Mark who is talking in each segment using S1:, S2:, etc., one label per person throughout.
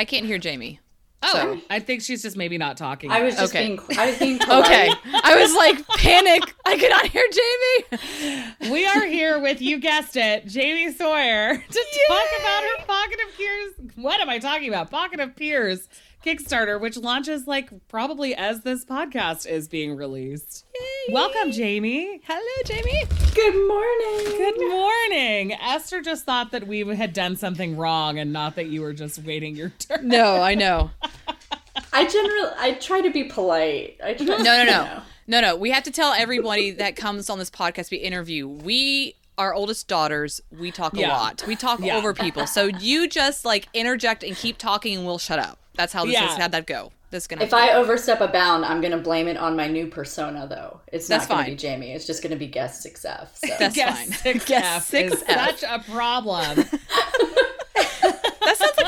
S1: I can't hear Jamie.
S2: Oh,
S1: So-
S2: I think she's just maybe not talking.
S3: I was just
S1: Okay.
S3: being I was being polite.
S1: Okay. I was like, panic. I could not hear Jamie.
S2: we are here with you guessed it, Jamie Sawyer, to talk about her Pocket of Peers. What am I talking about? Pocket of Peers Kickstarter, which launches like probably as this podcast is being released. Welcome, Jamie.
S1: Hello, Jamie.
S3: Good morning.
S2: Good morning. Esther just thought that we had done something wrong and not that you were just waiting your turn.
S1: No, I know.
S3: I generally I try to be polite. I try,
S1: No, no, no.
S3: know.
S1: No, no. We have to tell everybody that comes on this podcast we interview. We our oldest daughters, we talk a lot. We talk
S2: Yeah.
S1: over people. So you just like interject and keep talking and we'll shut up. That's how this
S2: Yeah.
S1: is how'd that go. This is gonna
S3: If I overstep a bound, I'm gonna blame it on my new persona though. It's
S1: That's
S3: not gonna
S1: fine.
S3: be Jamie. It's just gonna be guest 6F. So.
S1: That's
S2: Guess
S1: fine.
S2: Six
S1: Guess
S2: F
S1: six
S2: is
S1: F.
S2: such a problem.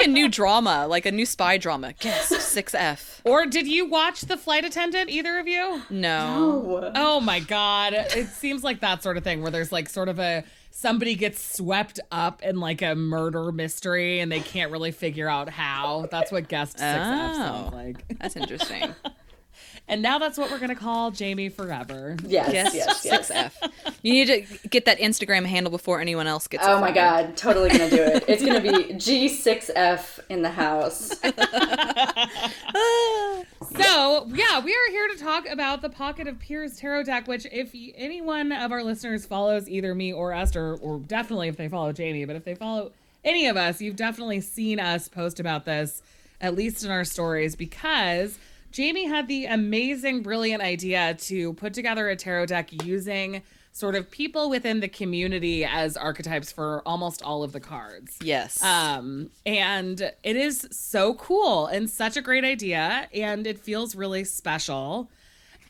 S1: That sounds like a new drama, like a new spy drama. Guest six F.
S2: or did you watch The Flight Attendant, either of you?
S1: No.
S3: Oh.
S2: Oh my god. It seems like that sort of thing where there's like sort of a somebody gets swept up in like a murder mystery and they can't really figure out how. That's what guest 6F sounds
S1: Oh.
S2: like.
S1: That's interesting.
S2: And now that's what we're going to call Jamie forever.
S3: Yes,
S1: Yes,
S3: yes, yes.
S1: six F. You need to get that Instagram handle before anyone else gets.
S3: Oh
S1: it
S3: my
S1: from
S3: god, totally gonna do it. It's gonna be G6F in the house.
S2: So, yeah, we are here to talk about the Pocket of Peers Tarot deck, which, if y- anyone of our listeners follows either me or Esther, or definitely if they follow Jamie, but if they follow any of us, you've definitely seen us post about this, at least in our stories, because Jamie had the amazing, brilliant idea to put together a tarot deck using sort of people within the community as archetypes for almost all of the cards.
S1: Yes.
S2: Um, and it is so cool and such a great idea, and it feels really special.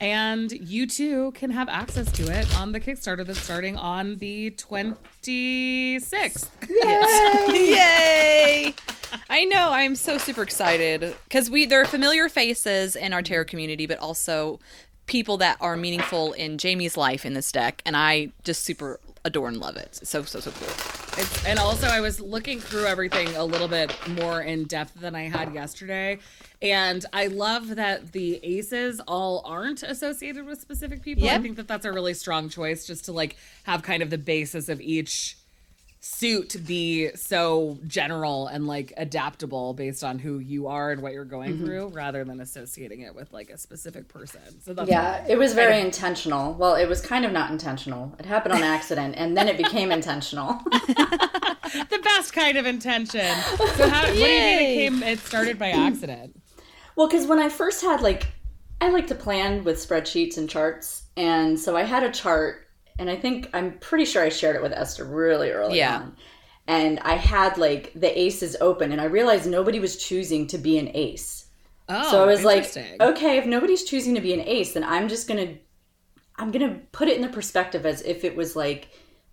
S2: And you too can have access to it on the Kickstarter that's starting on the 26th.
S1: Yay! I know. I'm so super excited because we there are familiar faces in our tarot community, but also people that are meaningful in Jamie's life in this deck, and I just super adore and love it. So so so cool.
S2: It's, and also, I was looking through everything a little bit more in depth than I had yesterday. And I love that the aces all aren't associated with specific people. I think that that's a really strong choice just to like have kind of the basis of each suit be so general and like adaptable based on who you are and what you're going mm-hmm. through rather than associating it with like a specific person. So that's
S3: Yeah, it was very intentional. Well, it was kind of not intentional. It happened on accident, and then it became intentional.
S2: the best kind of intention. So how what do you think it came it started by accident?
S3: Well, because when I first had like, I like to plan with spreadsheets and charts, and so I had a chart, and I think I'm pretty sure I shared it with Esther really early
S1: Yeah.
S3: on. And I had like the aces open, and I realized nobody was choosing to be an ace.
S2: Oh,
S3: So I was like, okay, if nobody's choosing to be an ace, then I'm just gonna, I'm gonna put it in the perspective as if it was like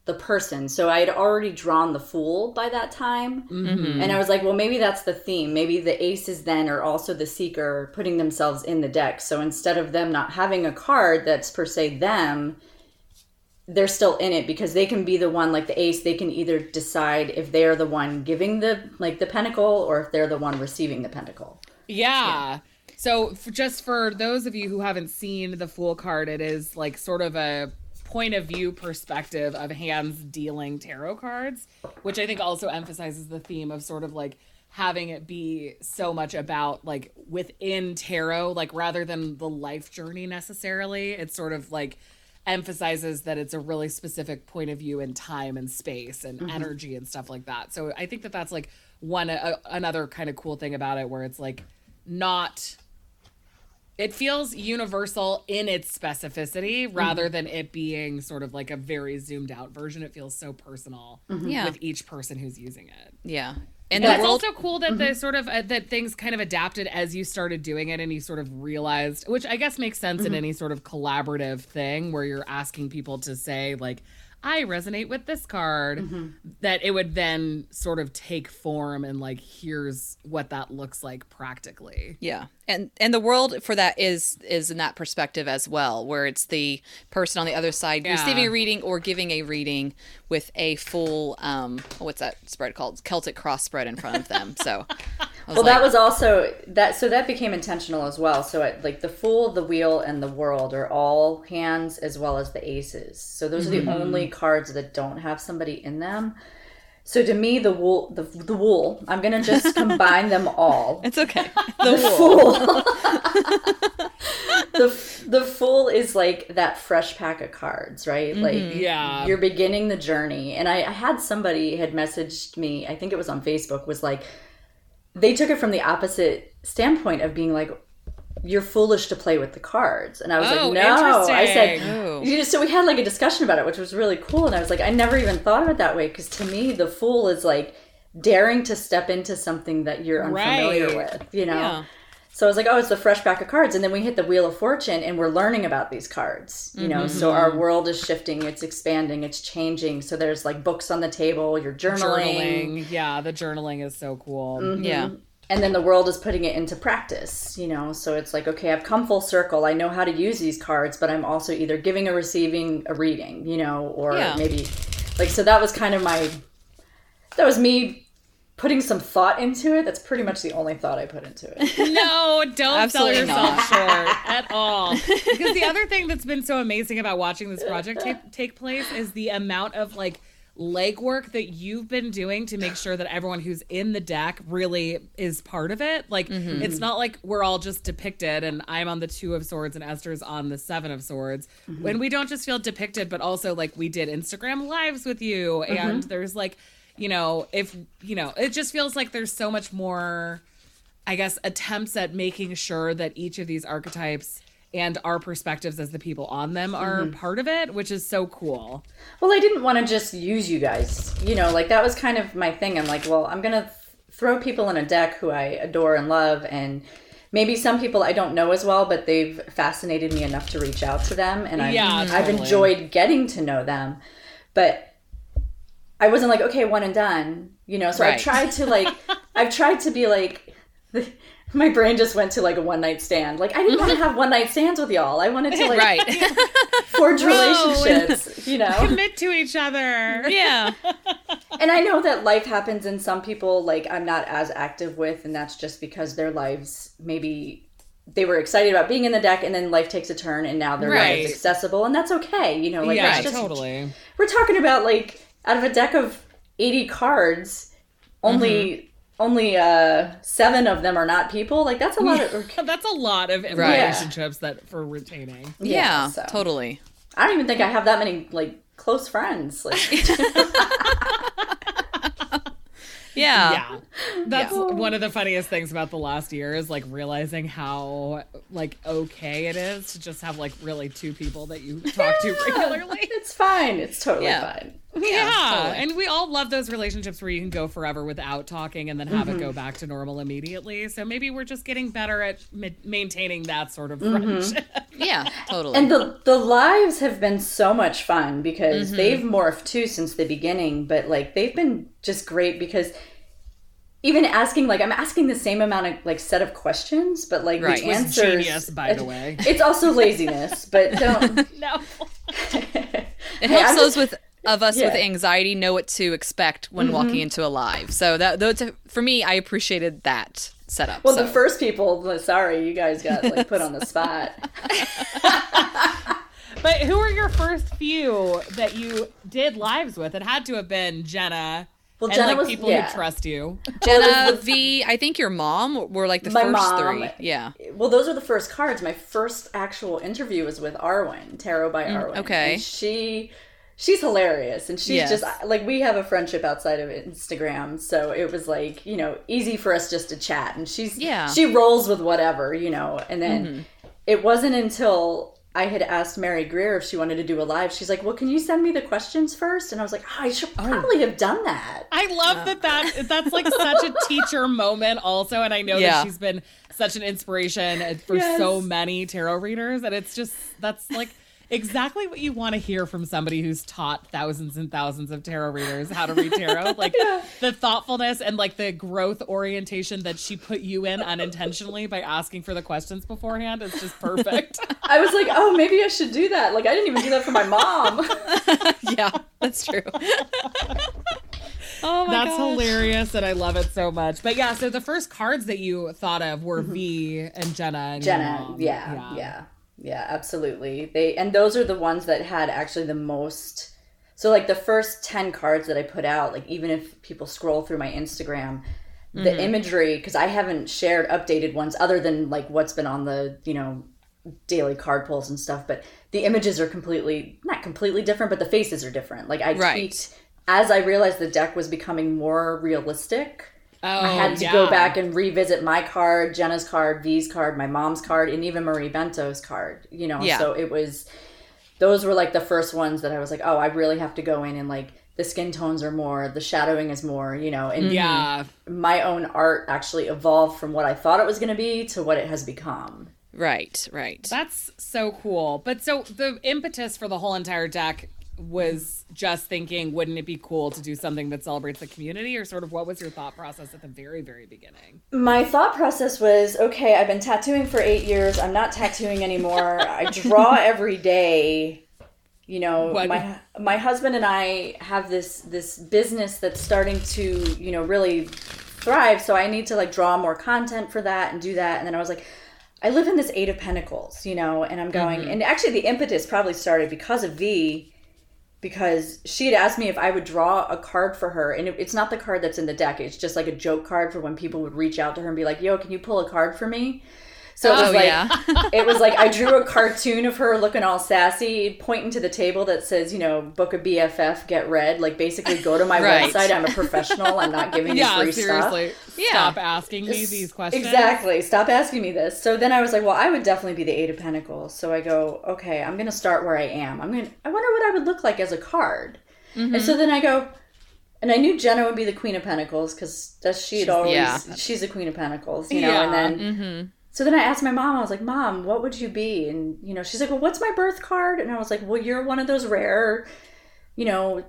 S3: the person. So I had already drawn the fool by that time,
S2: Mm-hmm.
S3: and I was like, well, maybe that's the theme. Maybe the aces then are also the seeker putting themselves in the deck. So instead of them not having a card that's per se them, they're still in it because they can be the one like the ace they can either decide if they're the one giving the like the pentacle or if they're the one receiving the pentacle
S2: Yeah. So f- just for those of you who haven't seen the Fool card, it is like sort of a point of view perspective of hands dealing tarot cards, which I think also emphasizes the theme of sort of like having it be so much about like within tarot, like rather than the life journey necessarily. It's sort of like emphasizes that it's a really specific point of view in time and space and mm-hmm. energy and stuff like that. So I think that that's like one uh, another kind of cool thing about it where it's like not it feels universal in its specificity mm-hmm. rather than it being sort of like a very zoomed out version. It feels so personal mm-hmm.
S1: Yeah.
S2: with each person who's using it.
S1: Yeah. And
S3: Yeah,
S2: It's
S1: world
S2: also cool that the sort of uh, that things kind of adapted as you started doing it and you sort of realized, which I guess makes sense in any sort of collaborative thing where you're asking people to say like, I resonate with this card,
S3: Mm-hmm.
S2: that it would then sort of take form and like here's what that looks like practically.
S1: Yeah. And and the world for that is is in that perspective as well, where it's the person on the other side
S2: Yeah.
S1: receiving a reading or giving a reading with a full um what's that spread called? Celtic cross spread in front of them. So
S3: Well,
S1: like,
S3: that was also that. So that became intentional as well. So it, like the fool, the wheel, and the world are all hands as well as the aces. So those are the mm-hmm. only cards that don't have somebody in them. So to me, the wool, the, the wool, I'm gonna just combine them all.
S1: it's okay.
S3: The fool. the the fool is like that fresh pack of cards, right? Mm-hmm. Like
S2: Yeah.
S3: you're beginning the journey. And I, I had somebody had messaged me, I think it was on Facebook, was like they took it from the opposite standpoint of being like, You're foolish to play with the cards. And I was
S2: Oh,
S3: like, No. I said. You know, so we had like a discussion about it, which was really cool. And I was like, I never even thought of it that way because to me, the fool is like daring to step into something that you're unfamiliar
S2: Right.
S3: with, you know?
S1: Yeah.
S3: So I was like, oh, it's the fresh pack of cards. And then we hit the Wheel of Fortune and we're learning about these cards, you know? So our world is shifting, it's expanding, it's changing. So there's like books on the table, you're journaling.
S2: Journaling. Yeah, the journaling is so cool.
S3: Mm-hmm.
S1: Yeah.
S3: And then the world is putting it into practice, you know? So it's like, okay, I've come full circle. I know how to use these cards, but I'm also either giving or receiving a reading, you know? Or
S1: Yeah.
S3: maybe, like, so that was kind of my, that was me putting some thought into it. That's pretty much the only thought I put into it.
S2: No, don't sell yourself
S1: not.
S2: short at all. Because the other thing that's been so amazing about watching this project take, take place is the amount of like legwork that you've been doing to make sure that everyone who's in the deck really is part of it. Like mm-hmm. it's not like we're all just depicted and I'm on the 2 of swords and Esther's on the 7 of swords. Mm-hmm. When we don't just feel depicted but also like we did Instagram lives with you mm-hmm. and there's like you know, if you know, it just feels like there's so much more I guess, attempts at making sure that each of these archetypes and our perspectives as the people on them are mm-hmm. part of it, which is so cool.
S3: Well, I didn't want to just use you guys. You know, like that was kind of my thing. I'm like, well, I'm going to th- throw people in a deck who I adore and love. And maybe some people I don't know as well, but they've fascinated me enough to reach out to them. And I've,
S2: Yeah,
S3: I've enjoyed getting to know them. But I wasn't like, okay, one and done. You know, so
S1: Right.
S3: I've tried to like, I've tried to be like, my brain just went to like a one night stand. Like I didn't want to mm-hmm. have one night stands with y'all. I wanted to like
S1: Right.
S3: forge relationships. You know,
S2: Commit to each other.
S1: yeah.
S3: and I know that life happens and some people like I'm not as active with and that's just because their lives maybe they were excited about being in the deck and then life takes a turn and now their
S2: Right.
S3: life is accessible and that's okay. You know, like
S2: yeah,
S3: just
S2: totally.
S3: we're talking about like out of a deck of 80 cards, only
S2: Mm-hmm.
S3: only uh 7 of them are not people. Like that's a lot of
S2: That's a lot of
S1: Right.
S2: relationships that for retaining.
S1: Yeah.
S3: so.
S1: Totally.
S3: I don't even think I have that many like close friends. Like
S1: Yeah.
S2: yeah that's one of the funniest things about the last year is like realizing how like okay it is to just have like really two people that you talk to regularly
S3: it's fine. It's totally
S1: Yeah.
S3: fine.
S2: yeah,
S1: totally.
S2: and we all love those relationships where you can go forever without talking and then have it go mm-hmm. back to normal immediately so maybe we're just getting better at ma- maintaining that sort of mm-hmm. friendship
S1: Yeah. Totally.
S3: And the the lives have been so much fun because mm-hmm. they've morphed too since the beginning, but like they've been just great because even asking like I'm asking the same amount of like set of questions, but like
S1: Right.
S3: the
S1: Was
S3: answers
S2: genius, by the way.
S3: It's also laziness, but don't
S2: no
S1: it helps
S3: I'm
S1: those with of us with
S3: Yeah. Mm-hmm.
S1: anxiety know what to expect when walking into a live. So that those for me, I appreciated that setup.
S3: well
S1: so.
S3: the first people sorry, you guys got like put on the spot.
S2: but who are your first few that you did lives with it had to have been jenna
S3: Well,
S2: and
S3: Jenna
S2: like
S3: was-
S2: people
S3: yeah.
S2: who trust you
S1: Jenna V, I think your mom were like the
S3: My
S1: first
S3: mom.
S1: three. Yeah.
S3: Well, those are the first cards. My first actual interview was with Arwen, Tarot by Arwen.
S1: Mm, okay.
S3: And she she's hilarious and she's
S1: Yes.
S3: just like we have a friendship outside of Instagram, so it was like, you know, easy for us just to chat and she's
S1: Yeah. Mm-hmm.
S3: she rolls with whatever, you know. And then it wasn't until I had asked Mary Greer if she wanted to do a live. She's like, "Well, can you send me the questions first? And I was like, oh, "I should probably have done that."
S2: i love that that that's like such a teacher moment also and i know
S1: Yeah.
S2: that she's been such an inspiration for
S3: Yes.
S2: so many tarot readers and it's just that's like exactly what you want to hear from somebody who's taught thousands and thousands of tarot readers how to read tarot. Like yeah. the thoughtfulness and like the growth orientation that she put you in unintentionally by asking for the questions beforehand is just perfect.
S3: I was like, oh, maybe I should do that. Like I didn't even do that for my mom.
S1: yeah, that's true.
S2: Oh my That's gosh. hilarious and I love it so much. But yeah, so the first cards that you thought of were mm-hmm. V and Jenna and
S3: Jenna. Yeah, yeah. Yeah. Yeah, absolutely. They and those are the ones that had actually the most so like the first 10 cards that I put out, like even if people scroll through my Instagram, the mm-hmm. imagery because I haven't shared updated ones other than like what's been on the, you know, daily card pulls and stuff, but the images are completely not completely different, but the faces are different. Like I right. tweet as I realized the deck was becoming more realistic, oh, I had to yeah. go back and revisit my card, Jenna's card, V's card, my mom's card, and even Marie Bento's card. You know, yeah. so it was those were like the first ones that I was like, oh, I really have to go in and like the skin tones are more, the shadowing is more, you know, and
S2: yeah,
S3: my own art actually evolved from what I thought it was going to be to what it has become.
S1: Right, right.
S2: That's so cool. But so the impetus for the whole entire deck was just thinking, wouldn't it be cool to do something that celebrates the community, or sort of what was your thought process at the very, very beginning?
S3: My thought process was okay, I've been tattooing for eight years. I'm not tattooing anymore. I draw every day. You know, what? my my husband and I have this this business that's starting to you know really thrive. So I need to like draw more content for that and do that. And then I was like, I live in this Eight of Pentacles, you know, and I'm going, mm-hmm. and actually the impetus probably started because of V because she had asked me if I would draw a card for her, and it, it's not the card that's in the deck. It's just like a joke card for when people would reach out to her and be like, "Yo, can you pull a card for me?" So it was oh, like yeah. it was like I drew a cartoon of her looking all sassy, pointing to the table that says, you know, book a BFF, get read. Like basically go to my right. website. I'm a professional. I'm not giving you free seriously. stuff.
S2: Yeah. Stop asking me these questions.
S3: Exactly. Stop asking me this. So then I was like, well, I would definitely be the Eight of Pentacles. So I go, okay, I'm gonna start where I am. I'm gonna I wonder what I would look like as a card. Mm-hmm. And so then I go, and I knew Jenna would be the Queen of Pentacles because she'd always yeah. she's the Queen of Pentacles, you know. Yeah. And then mm-hmm. So then I asked my mom, I was like, Mom, what would you be? And, you know, she's like, Well, what's my birth card? And I was like, Well, you're one of those rare, you know,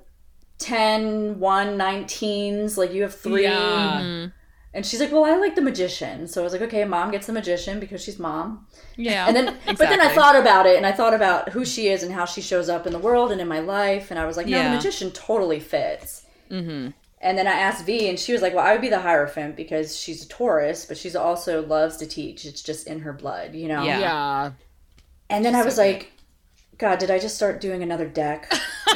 S3: 10, 1, 19s. Like, you have three. Yeah. Mm-hmm. And she's like, Well, I like the magician. So I was like, Okay, mom gets the magician because she's mom.
S1: Yeah.
S3: And then, exactly. but then I thought about it and I thought about who she is and how she shows up in the world and in my life. And I was like, No, yeah. the magician totally fits. Mm-hmm. And then I asked V, and she was like, "Well, I would be the Hierophant because she's a Taurus, but she's also loves to teach. It's just in her blood, you know."
S2: Yeah. yeah.
S3: And then she's I was so like, "God, did I just start doing another deck?"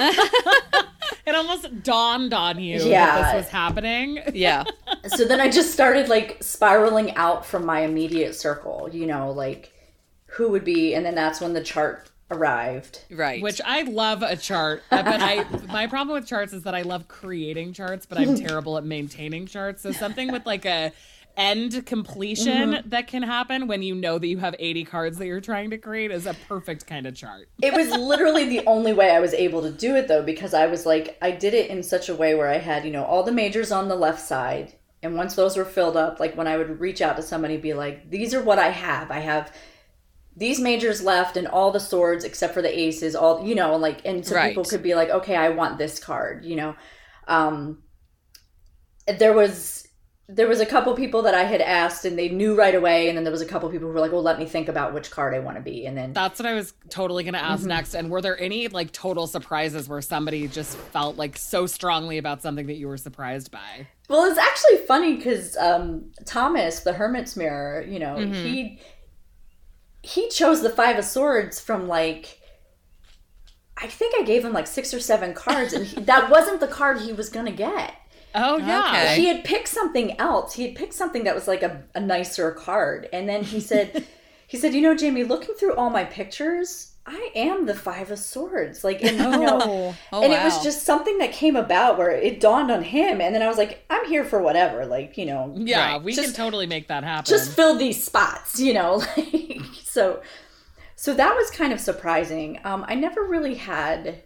S2: it almost dawned on you yeah. that this was happening.
S1: Yeah.
S3: so then I just started like spiraling out from my immediate circle, you know, like who would be, and then that's when the chart arrived.
S1: Right.
S2: Which I love a chart, but I my problem with charts is that I love creating charts, but I'm terrible at maintaining charts. So something with like a end completion mm-hmm. that can happen when you know that you have 80 cards that you're trying to create is a perfect kind of chart.
S3: It was literally the only way I was able to do it though because I was like I did it in such a way where I had, you know, all the majors on the left side and once those were filled up, like when I would reach out to somebody be like, "These are what I have. I have these majors left and all the swords except for the aces all you know like and so right. people could be like okay i want this card you know um there was there was a couple people that i had asked and they knew right away and then there was a couple people who were like well let me think about which card i want to be and then
S2: that's what i was totally going to ask mm-hmm. next and were there any like total surprises where somebody just felt like so strongly about something that you were surprised by
S3: well it's actually funny because um thomas the hermit's mirror you know mm-hmm. he he chose the five of swords from like I think I gave him like six or seven cards, and he, that wasn't the card he was gonna get.
S2: Oh yeah, okay.
S3: he had picked something else. He had picked something that was like a, a nicer card, and then he said, he said, you know, Jamie, looking through all my pictures, I am the Five of Swords. Like, and, you know, oh, oh, and wow. it was just something that came about where it dawned on him. And then I was like, I'm here for whatever. Like, you know.
S2: Yeah, right. we just, can totally make that happen.
S3: Just fill these spots, you know. Like, so, so that was kind of surprising. Um, I never really had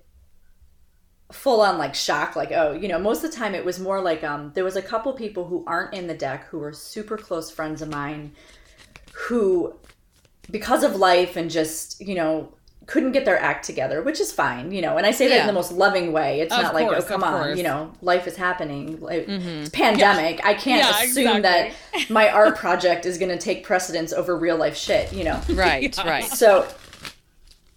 S3: full on like shock like oh you know most of the time it was more like um there was a couple people who aren't in the deck who were super close friends of mine who because of life and just you know couldn't get their act together, which is fine, you know. And I say that
S1: Yeah.
S3: in the most loving way. It's
S2: Of
S3: not like, oh, come on,
S2: course.
S3: you know, life is happening. Like, It's pandemic. I can't
S2: Yeah,
S3: assume that my art project is going to take precedence over real life shit, you know.
S1: Right, right.
S3: So,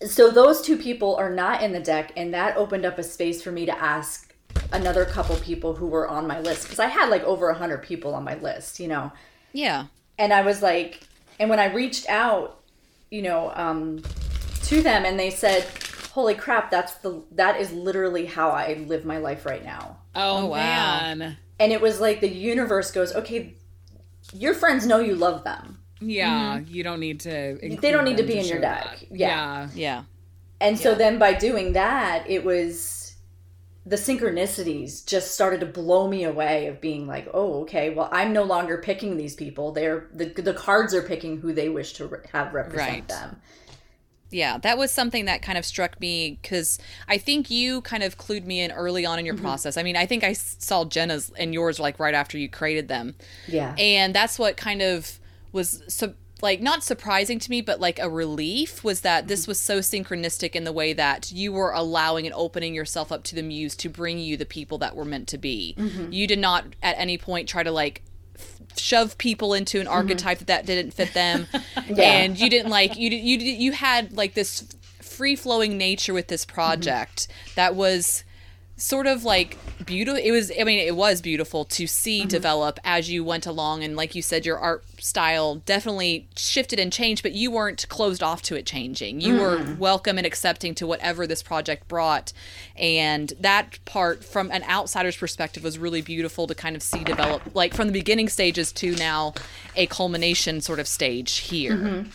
S3: so those two people are not in the deck, and that opened up a space for me to ask another couple people who were on my list because I had like over a hundred people on my list, you know
S1: Yeah.
S3: and I was like, and when I reached out, you know, um, to them, and they said, "Holy crap, that's the that is literally how I live my life right now."
S2: Oh,
S1: Oh, wow.
S2: man.
S3: And it was like the universe goes, "Okay, your friends know you love them,
S2: Yeah, you don't need to.
S3: Mm-hmm. they don't need to be
S2: them
S3: in your deck." Yeah.
S2: Yeah.
S1: Yeah.
S3: And so then by doing that, it was the synchronicities just started to blow me away of being like, oh, okay, well, I'm no longer picking these people. They're the the cards are picking who they wish to re- have represent
S1: Right.
S3: them.
S1: Yeah, that was something that kind of struck me because I think you kind of clued me in early on in your mm-hmm. process. I mean, I think i saw Jenna's and yours like right after you created them.
S3: Yeah.
S1: And that's what kind of was so like not surprising to me, but like a relief was that mm-hmm. this was so synchronistic in the way that you were allowing and opening yourself up to the muse to bring you the people that were meant to be. Mm-hmm. You did not at any point try to like shove people into an mm-hmm. archetype that, that didn't fit them. And you didn't like you you you had like this free flowing nature with this project mm-hmm. that was sort of like beautiful it was i mean it was beautiful to see mm-hmm. develop as you went along and like you said your art style definitely shifted and changed but you weren't closed off to it changing. You were mm-hmm. welcome and accepting to whatever this project brought and that part from an outsider's perspective was really beautiful to kind of see develop like from the beginning stages to now a culmination sort of stage here mm-hmm.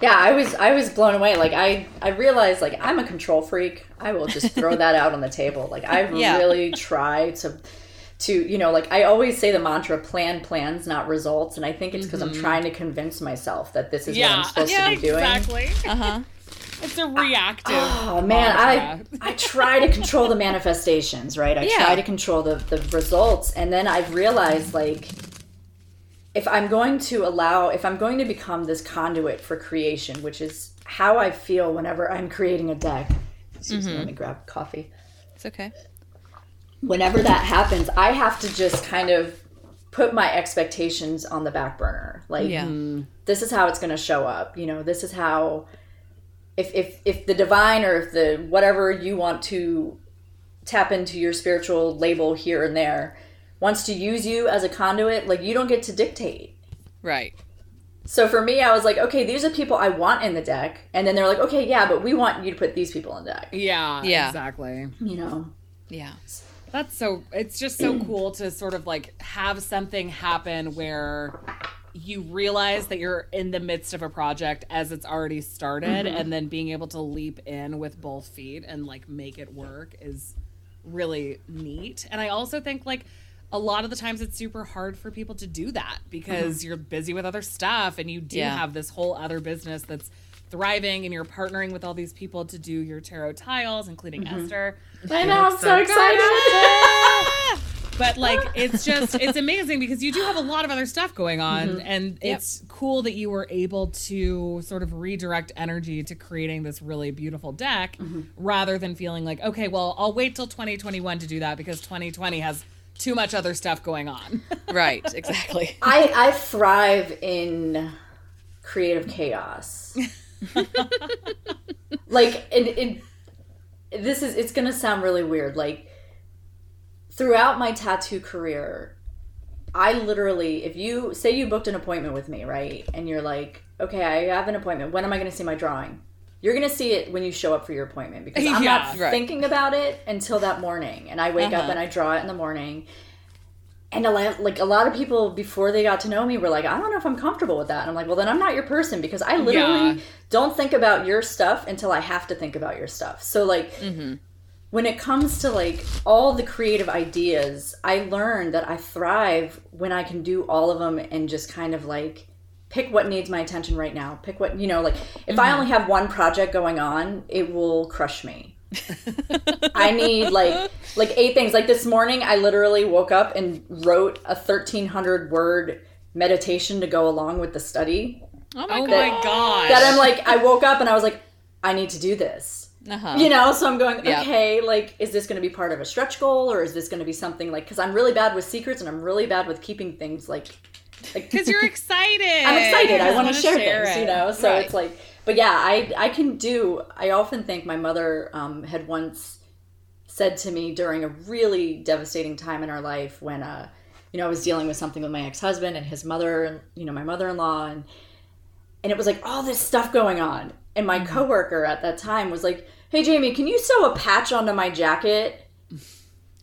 S3: Yeah, I was I was blown away. Like I I realized like I'm a control freak. I will just throw that out on the table. Like I
S1: Yeah.
S3: really try to to you know like I always say the mantra plan plans not results and I think it's because I'm mm-hmm. trying to convince myself that this is what I'm supposed
S2: yeah,
S3: to be doing.
S2: exactly.
S1: uh-huh
S2: It's a ah, reactive.
S3: Oh man, I
S2: mantra.
S3: I try to control the manifestations, right? I
S1: Yeah.
S3: try to control the the results, and then I've realized like if I'm going to allow, if I'm going to become this conduit for creation, which is how I feel whenever I'm creating a deck. Excuse me, let me mm-hmm. grab coffee.
S1: it's okay
S3: Whenever that happens, I have to just kind of put my expectations on the back burner. Like
S1: yeah mm.
S3: this is how it's going to show up you know this is how if if if the divine or if the whatever you want to tap into your spiritual label here and there wants to use you as a conduit like you don't get to dictate.
S1: Right.
S3: So for me i was like okay these are people i want in the deck. And then they're like okay yeah but we want you to put these people in the deck.
S2: Yeah,
S1: Yeah.
S2: exactly.
S3: you know?
S1: Yeah.
S2: That's so it's just so cool to sort of like have something happen where you realize that you're in the midst of a project as it's already started mm-hmm. and then being able to leap in with both feet and like make it work is really neat. And I also think like a lot of the times it's super hard for people to do that because mm-hmm. you're busy with other stuff and you do
S1: Yeah.
S2: have this whole other business that's thriving and you're partnering with all these people to do your tarot tiles including mm-hmm. Esther.
S3: i know i'm so excited.
S2: but like it's just it's amazing because you do have a lot of other stuff going on mm-hmm. and it's cool that you were able to sort of redirect energy to creating this really beautiful deck rather than feeling like okay well i'll wait till 2021 to do that because 2020 has too much other stuff going on
S1: right exactly
S3: I, I thrive in creative chaos. like, it, it, this is, it's gonna sound really weird. Like, throughout my tattoo career, I literally, if you say you booked an appointment with me, right? And you're like, okay, I have an appointment. When am I gonna see my drawing? You're gonna see it when you show up for your appointment because I'm
S2: Yeah.
S3: not
S1: Right.
S3: thinking about it until that morning. And I wake up
S1: Uh-huh.
S3: and I draw it in the morning and a lot, like a lot of people before they got to know me were like, I don't know if I'm comfortable with that. And I'm like, well, then I'm not your person because I literally
S2: Yeah.
S3: don't think about your stuff until I have to think about your stuff. So like, when it comes to like all the creative ideas, I learned that I thrive when I can do all of them and just kind of like pick what needs my attention right now. Pick what you know, like if I only have one project going on, it will crush me. I need like like eight things. Like this morning, I literally woke up and wrote a thirteen hundred word meditation to go along with the study.
S1: oh my
S2: oh
S1: god
S2: god
S3: That I'm like, I woke up and I was like, I need to do this.
S1: Uh-huh.
S3: You know, so I'm going,
S1: Yeah.
S3: okay, like, is this going to be part of a stretch goal or is this going to be something like, because I'm really bad with secrets and I'm really bad with keeping things like, like
S2: Because you're excited.
S3: I'm excited. I want to
S2: wanna
S3: share, things,
S2: it.
S3: you know. So
S2: Right.
S3: it's like, but yeah, I I can do. I often think my mother um, had once said to me during a really devastating time in our life when, uh, you know, I was dealing with something with my ex husband and his mother, and you know, my mother in law, and and it was like all this stuff going on, and my coworker at that time was like, "Hey, Jamie, can you sew a patch onto my jacket?"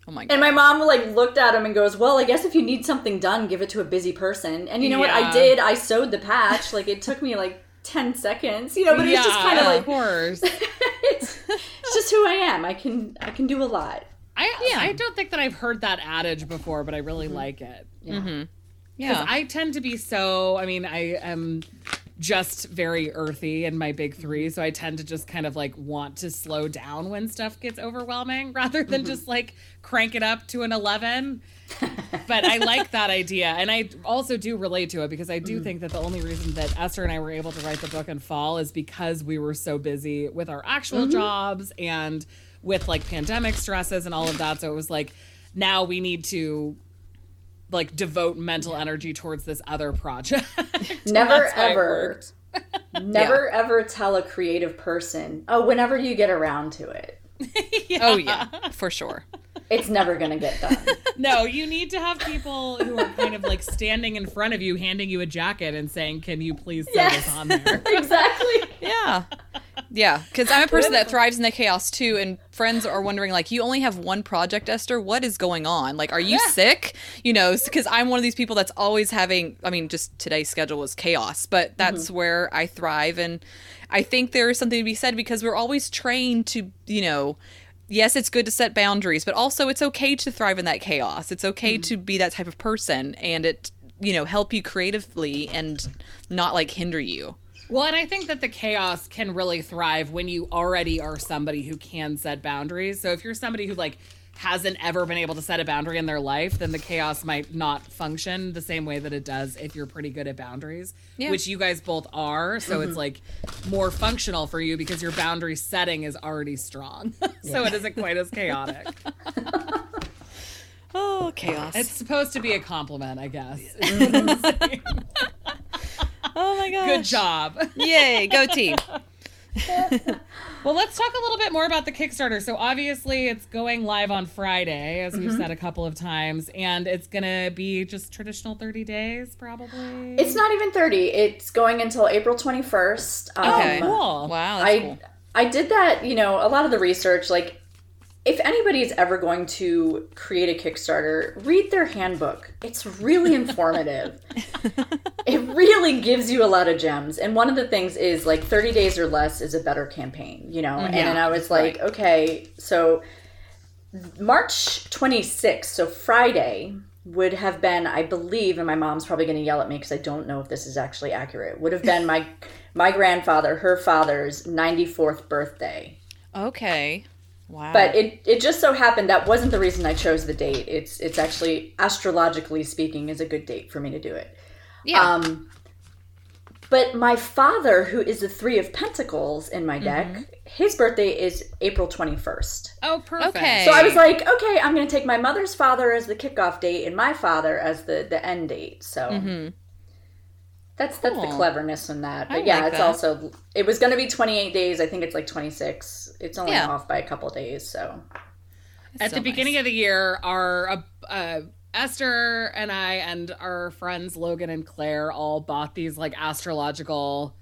S1: Oh my god.
S3: And my mom like looked at him and goes, "Well, I guess if you need something done, give it to a busy person." And you know what? I did. I sewed the patch. Like it took me like ten seconds, you know. But
S2: yeah,
S3: it's just kind of like
S2: of
S3: like
S2: course.
S3: it's, it's just who I am. I can I can do a lot.
S2: I I don't think that I've heard that adage before, but I really mm-hmm. like it. Mm-hmm.
S3: Yeah.
S1: yeah.
S2: I tend to be so. I mean, I am just very earthy in my big three, mm-hmm. so I tend to just kind of like want to slow down when stuff gets overwhelming, rather than mm-hmm. just like crank it up to an eleven. but I like that idea, and I also do relate to it because I do mm. think that the only reason that Esther and I were able to write the book in fall is because we were so busy with our actual mm-hmm. jobs and with like pandemic stresses and all of that. So it was like now we need to like devote mental energy towards this other project.
S3: Never
S2: That's why it
S3: ever,
S2: worked.
S3: never ever tell a creative person, "Oh, whenever you get around to it."
S1: Oh yeah, for sure.
S3: It's never gonna get done.
S2: no, you need to have people who are kind of like standing in front of you, handing you a jacket and saying, "Can you please throw
S3: Yes.
S2: this on there?"
S3: exactly.
S1: Yeah. Yeah, because I'm a person that thrives in the chaos too, and friends are wondering, like, you only have one project, Esther. What is going on? Like, are you sick? You know, because I'm one of these people that's always having, I mean, just today's schedule was chaos, but that's mm-hmm. where I thrive. And I think there is something to be said because we're always trained to, you know, yes, it's good to set boundaries, but also it's okay to thrive in that chaos. It's okay mm. to be that type of person and it, you know, help you creatively and not like hinder you.
S2: Well, and I think that the chaos can really thrive when you already are somebody who can set boundaries. So if you're somebody who like hasn't ever been able to set a boundary in their life, then the chaos might not function the same way that it does if you're pretty good at boundaries,
S1: Yeah.
S2: which you guys both are. So it's mm-hmm. like more functional for you because your boundary setting is already strong. so it isn't quite as chaotic.
S1: Oh, chaos.
S2: It's supposed to be a compliment, I guess. Mm-hmm.
S1: oh my gosh.
S2: Good job.
S1: Yay, go team.
S2: Well, let's talk a little bit more about the Kickstarter. So, obviously, it's going live on Friday, as we've mm-hmm. said a couple of times, and it's going to be just traditional 30 days, probably.
S3: It's not even thirty. It's going until April twenty first.
S1: Okay.
S2: Um, cool.
S1: Wow,
S3: I
S1: cool.
S3: I did that, you know, a lot of the research like if anybody is ever going to create a Kickstarter, read their handbook. It's really informative. it really gives you a lot of gems. And one of the things is like 30 days or less is a better campaign, you know? Mm, and then I was like, okay, so March 26th, so Friday, would have been, I believe, and my mom's probably going to yell at me because I don't know if this is actually accurate. Would have been my my grandfather, her father's 94th birthday.
S1: Okay. Wow.
S3: But it, it just so happened that wasn't the reason I chose the date. It's it's actually astrologically speaking is a good date for me to do it.
S1: yeah.
S3: Um, but my father, who is the Three of Pentacles in my deck,
S1: Mm-hmm.
S3: his birthday is April 21st.
S2: Oh, perfect.
S1: Okay.
S3: So I was like, okay, I'm going to take my mother's father as the kickoff date and my father as the the end date. So that's that's the. Cleverness in that. But
S1: I
S3: yeah,
S1: like
S3: it's
S1: that.
S3: also it was going to be 28 days. I think it's like 26. It's only
S1: Yeah.
S3: off by a couple days. So
S2: At
S1: So
S2: the beginning of the year, our uh, uh, Esther and I and our friends Logan and Claire all bought these like astrological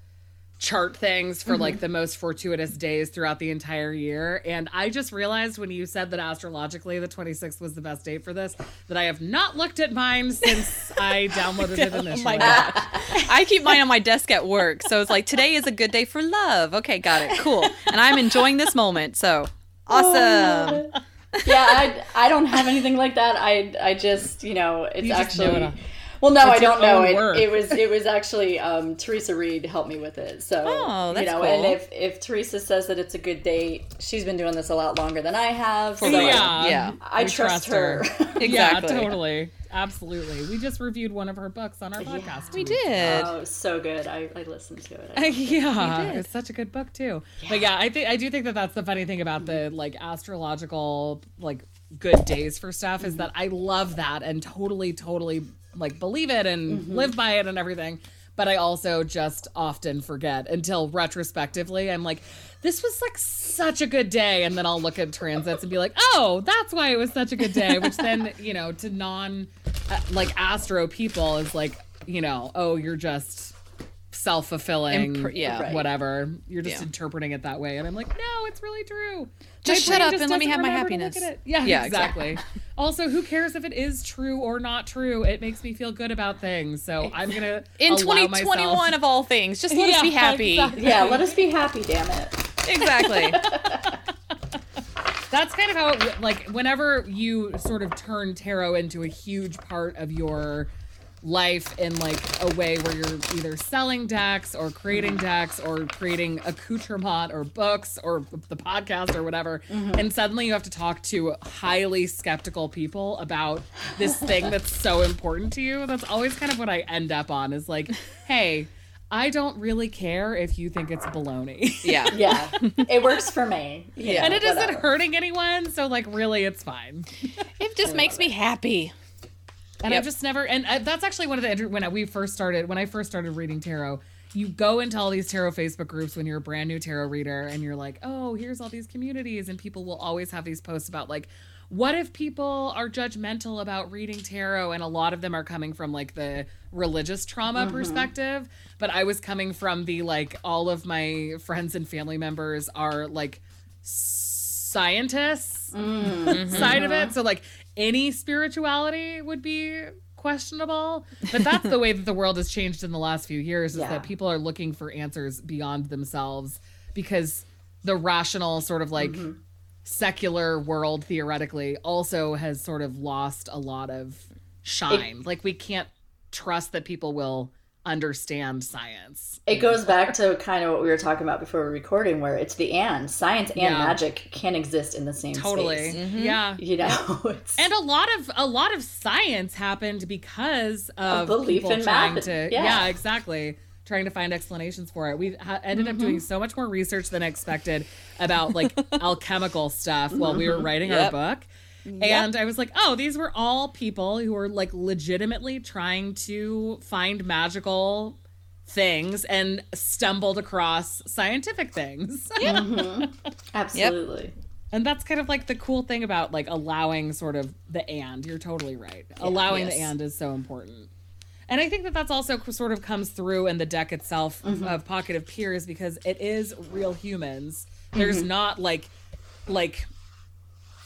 S2: chart things for like mm-hmm. the most fortuitous days throughout the entire year. And I just realized when you said that astrologically the 26th was the best date for this, that I have not looked at mine since I downloaded it initially.
S1: Oh my gosh. I keep mine on my desk at work. So it's like, today is a good day for love. Okay, got it. Cool. And I'm enjoying this moment. So awesome.
S3: yeah, I, I don't have anything like that. I I just you know it's
S2: You
S3: actually
S2: know it all.
S3: Well, no,
S2: It's
S3: I don't know. It, it was it was actually um, Theresa Reed helped me with it. So
S1: Oh, that's
S3: you know,
S1: cool.
S3: and if if Theresa says that it's a good date, she's been doing this a lot longer than I have. So
S2: yeah,
S1: Yeah.
S3: I
S2: We
S3: trust, her.
S1: Exactly.
S2: Yeah, totally, absolutely. We just reviewed one of her books on our podcast.
S1: We did.
S3: oh, so good. I, I listened to it. I-
S2: yeah,
S1: did.
S2: it's such a good book too. But yeah, I think I do think that that's the funny thing about the like astrological like good days for stuff is that I love that and totally totally like believe it and live by it and everything. But I also just often forget until retrospectively I'm like this was like such a good day and then I'll look at transits and be like, "Oh, that's why it was such a good day," which then, you know, to non uh, like astro people is like, you know, "Oh, you're just self-fulfilling
S1: Impr- yeah.
S3: Right.
S2: whatever. You're just
S1: Yeah.
S2: interpreting it that way. And I'm like, no, it's really true.
S1: Just
S2: My
S1: shut up
S2: just
S1: and let me have my
S2: remember to look
S1: happiness.
S2: Yeah,
S1: Yeah,
S2: exactly. Also, who cares if it is true or not true? It makes me feel good about things. So I'm going to
S1: In 2021
S2: myself-
S1: of all things, just let us be happy.
S2: exactly.
S3: yeah, let us be happy. Damn it.
S1: Exactly.
S2: That's kind of how it like whenever you sort of turn tarot into a huge part of your life in like a way where you're either selling decks or creating decks or creating accoutrement or books or the podcast or whatever mm-hmm. and suddenly you have to talk to highly skeptical people about this thing that's so important to you that's always kind of what I end up on is like hey I don't really care if you think it's baloney.
S1: yeah.
S3: Yeah, it works for me. you
S1: Yeah.
S3: know,
S2: and it isn't hurting anyone, so like really it's fine.
S1: It just makes me happy.
S2: And
S1: Yep.
S2: I've just never, and uh, that's actually one of the when we first started, when I first started reading tarot. You go into all these tarot Facebook groups when you're a brand new tarot reader, and you're like, oh, here's all these communities, and people will always have these posts about like, what if people are judgmental about reading tarot? And a lot of them are coming from like the religious trauma mm-hmm. perspective, but I was coming from the like, all of my friends and family members are like scientists mm-hmm. side of it. Mm-hmm. So like any spirituality would be questionable. But that's the way that the world has changed in the last few years is
S3: Yeah.
S2: that people are looking for answers beyond themselves because the rational sort of like mm-hmm. secular world theoretically also has sort of lost a lot of shine. like we can't trust that people will understand science.
S3: It goes back to kind of what we were talking about before we were recording, where it's the and science and
S2: Yeah.
S3: magic can exist in the same
S2: Totally.
S3: space.
S2: Yeah.
S3: You know, it's,
S2: And a lot of a lot of science happened because of
S3: belief
S2: people
S3: in
S2: trying
S3: math.
S2: to
S3: Yeah.
S2: yeah. exactly trying to find explanations for it. We ha- ended up doing
S3: Mm-hmm.
S2: so much more research than expected about like alchemical stuff while we were writing
S1: Yep.
S2: our book. And I was like, oh, these were all people who were like legitimately trying to find magical things and stumbled across scientific things. Mm-hmm.
S3: absolutely.
S2: And that's kind of like the cool thing about like allowing sort of the and. You're totally right. allowing the and is so important. And I think that that's also sort of comes through in the deck itself mm-hmm. of Pocket of Peers because it is real humans. There's mm-hmm. not like like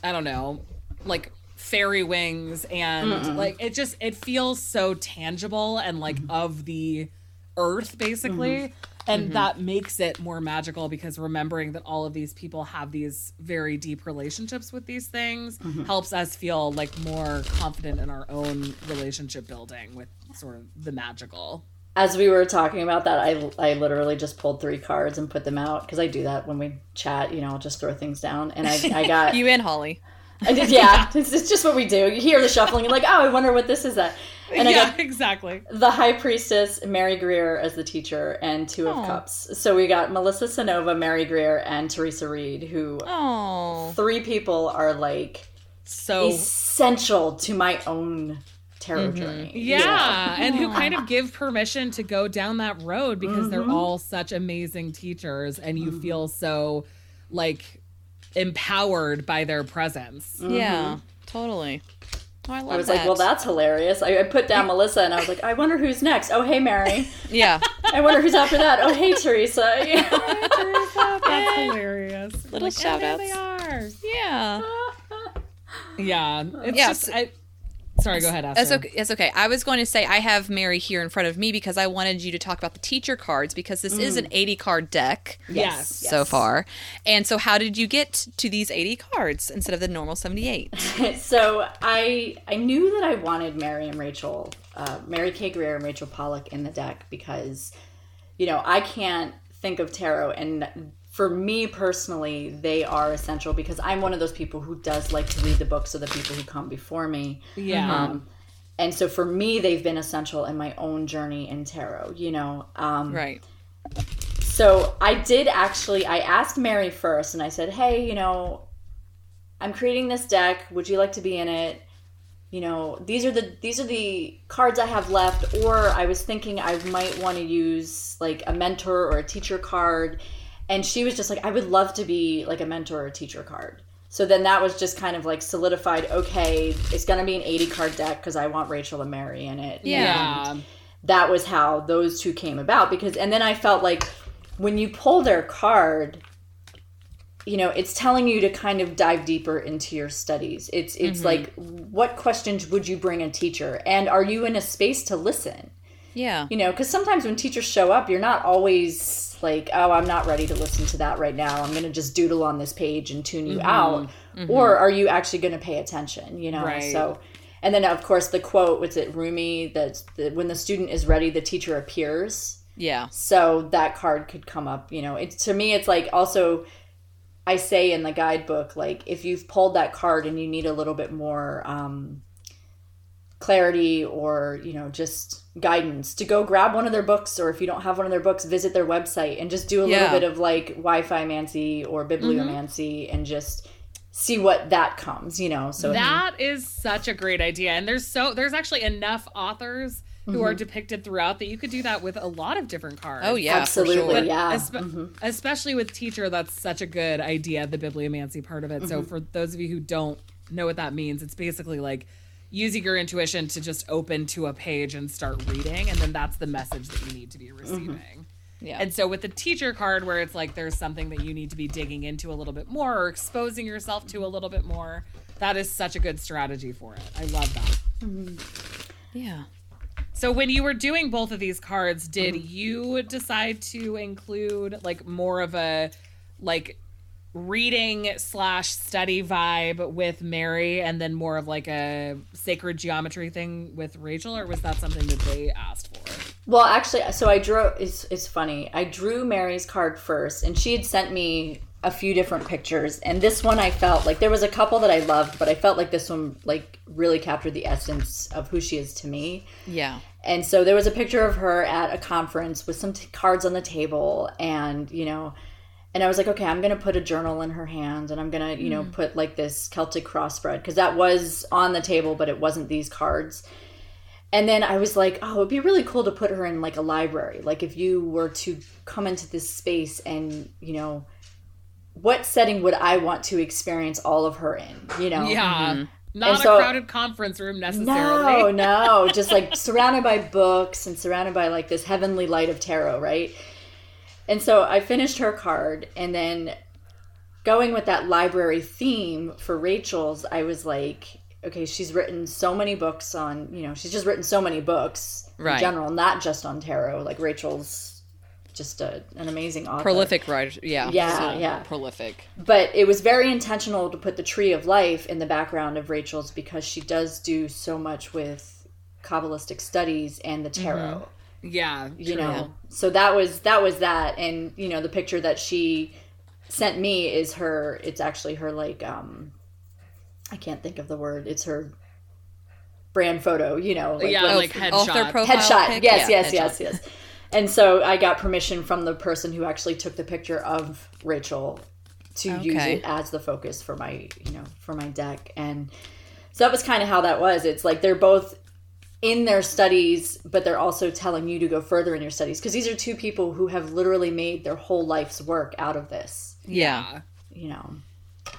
S2: I don't know, like fairy wings and like it just it feels so tangible and like mm-hmm. of the earth basically. Mm-hmm. And mm-hmm. that makes it more magical because remembering that all of these people have these very deep relationships with these things helps us feel like more confident in our own relationship building with sort of the magical.
S3: As we were talking about that, I, I literally just pulled three cards and put them out because I do that when we chat. You know, I'll just throw things down, and I, I got
S1: You and Holly.
S3: I did, yeah, it's, it's just what we do. You hear the shuffling, and like, oh, I wonder what this is. That, and I
S2: yeah exactly
S3: the High Priestess, Mary Greer as the teacher, and Two of Cups. So we got Melissa Cynova, Mary Greer, and Theresa Reed, who
S1: Oh.
S3: three people are like
S2: so
S3: essential to my own tarot journey. you know?
S2: Yeah, and who kind of give permission to go down that road because they're
S3: Mm-hmm.
S2: all such amazing teachers and you feel so like empowered by their presence. Mm-hmm.
S1: Yeah. Totally. Oh, I love
S3: I was
S1: that.
S3: like, well, that's hilarious. I, I put down Melissa, and I was like, I wonder who's next. Oh, hey, Mary.
S1: Yeah.
S3: I wonder who's after that. Oh, hey, Theresa. Yeah.
S2: That's hilarious.
S1: Little
S2: Like, and there
S1: shout-outs.
S2: they are.
S1: Yeah.
S2: Yeah, it's
S1: Yeah,
S2: just
S1: so-
S2: I, Sorry, go ahead.
S1: That's okay. That's okay. I was going to say I have Mary here in front of me because I wanted you to talk about the teacher cards because this is an 80 card deck
S2: Yes.
S1: so far. And so, how did you get to these 80 cards instead of the normal 78?
S3: so I I knew that I wanted Mary and Rachel, uh, Mary Kay Greer and Rachel Pollack in the deck because, you know, I can't think of tarot and for me personally, they are essential because I'm one of those people who does like to read the books of the people who come before me.
S2: Yeah.
S3: Um, and so for me, they've been essential in my own journey in tarot, you know. Um,
S1: Right.
S3: so I did actually. I asked Mary first, and I said, "Hey, you know, I'm creating this deck. Would you like to be in it? You know, these are the these are the cards I have left. Or I was thinking I might want to use like a mentor or a teacher card." And she was just like, "I would love to be like a mentor or a teacher card." So then that was just kind of like solidified. Okay, it's gonna be an 80 card deck because I want Rachel and Mary in it.
S2: yeah.
S3: And that was how those two came about because and then I felt like when you pull their card you know it's telling you to kind of dive deeper into your studies it's it's mm-hmm. like what questions would you bring a teacher and are you in a space to listen
S1: Yeah.
S3: you know because sometimes when teachers show up you're not always like oh i'm not ready to listen to that right now. I'm gonna just doodle on this page and tune you out. Or are you actually gonna pay attention you know?
S2: Right.
S3: so and then of course the quote was it rumi that the, when the student is ready the teacher appears?
S1: Yeah.
S3: so that card could come up you know? It, to me it's like also i say in the guidebook like if you've pulled that card and you need a little bit more um clarity or you know just guidance to go grab one of their books or if you don't have one of their books visit their website and just do a
S1: Yeah.
S3: little bit of like wi-fi mancy or bibliomancy mm-hmm. and just see what that comes you know so
S2: That is such a great idea. And there's so there's actually enough authors who are mm-hmm. depicted throughout that you could do that with a lot of different cards.
S1: Oh, yeah.
S3: absolutely
S1: sure.
S3: yeah
S2: Espe- mm-hmm. Especially with teacher, that's such a good idea, the bibliomancy part of it. So for those of you who don't know what that means, it's basically like using your intuition to just open to a page and start reading, and then that's the message that you need to be mm-hmm. receiving.
S1: Yeah.
S2: And so with the teacher card, where it's like there's something that you need to be digging into a little bit more or exposing yourself to a mm-hmm. little bit more, that is such a good strategy for it. I love that. Mm-hmm.
S1: yeah.
S2: So when you were doing both of these cards, did you decide to include like more of a like reading slash study vibe with Mary and then more of like a sacred geometry thing with Rachel, or was that something that they asked for?
S3: Well, actually, so I drew. It's it's funny. I drew Mary's card first, and she had sent me a few different pictures. And this one, I felt like there was a couple that I loved, but I felt like this one like really captured the essence of who she is to me.
S1: Yeah.
S3: And so there was a picture of her at a conference with some t- cards on the table, and you know, and I was like, okay, I'm gonna put a journal in her hand, and I'm gonna, you know, mm. put like this Celtic cross spread because that was on the table, but it wasn't these cards. And then I was like, oh, it'd be really cool to put her in like a library. Like if you were to come into this space and, you know, what setting would I want to experience all of her in? You know?
S2: Yeah. Mm-hmm. Not
S3: And so-
S2: a crowded conference room necessarily.
S3: No, no, just like surrounded by books and surrounded by like this heavenly light of tarot, right? And so I finished her card and then going with that library theme for Rachel's, I was like, okay, she's written so many books on, you know, she's just written so many books
S1: Right.
S3: in general, not just on tarot. Like Rachel's just a, an amazing author.
S1: Prolific writer. Yeah.
S3: Yeah,
S1: So
S3: yeah.
S1: Prolific.
S3: But it was very intentional to put the tree of life in the background of Rachel's because she does do so much with Kabbalistic studies and the tarot. Mm-hmm.
S2: Yeah.
S3: You
S2: true.
S3: know, so that was that was that, and you know, the picture that she sent me is her. It's actually her like um, I can't think of the word. It's her brand photo. You know, like
S2: Yeah,
S3: when-
S2: like
S1: Author
S2: headshot.
S1: profile
S3: headshot.
S1: pic?
S3: Yes,
S1: Yeah,
S3: yes,
S1: headshot.
S3: yes, yes. And so I got permission from the person who actually took the picture of Rachel to use it as the focus for my, you know, for my deck. And so that was kind of how that was. It's like they're both in their studies, but they're also telling you to go further in your studies because these are two people who have literally made their whole life's work out of this.
S1: Yeah.
S3: You know,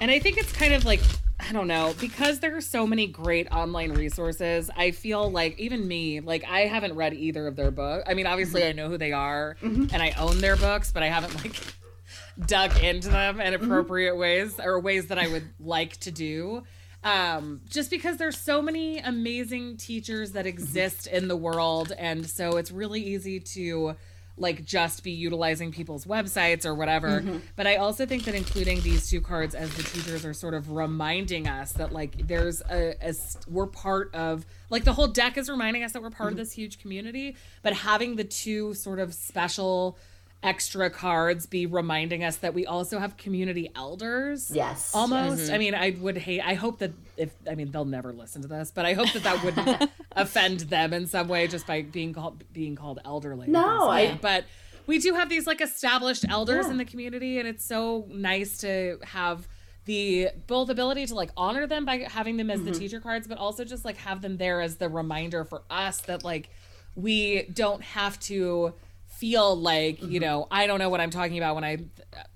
S2: And I think it's kind of like I don't know because there are so many great online resources. I feel like even me, like I haven't read either of their books. I mean, obviously I know who they are mm-hmm. and I own their books, but I haven't like dug into them in mm-hmm. appropriate ways or ways that I would like to do. Um, just because there's so many amazing teachers that exist in the world, and so it's really easy to like just be utilizing people's websites or whatever.
S3: Mm-hmm.
S2: But I also think that including these two cards as the teachers are sort of reminding us that like there's a, a we're part of like the whole deck is reminding us that we're part
S3: Mm-hmm.
S2: of this huge community, but having the two sort of special extra cards be reminding us that we also have community elders
S3: Yes.
S2: almost i mean i would hate i hope that if i mean they'll never listen to this but i hope that that wouldn't offend them in some way just by being called being called elderly
S3: No, I-
S2: but we do have these like established elders
S3: Yeah.
S2: in the community and it's so nice to have the both ability to like honor them by having them as the
S3: Mm-hmm.
S2: teacher cards but also just like have them there as the reminder for us that like we don't have to feel like
S3: Mm-hmm.
S2: you know i don't know what i'm talking about when i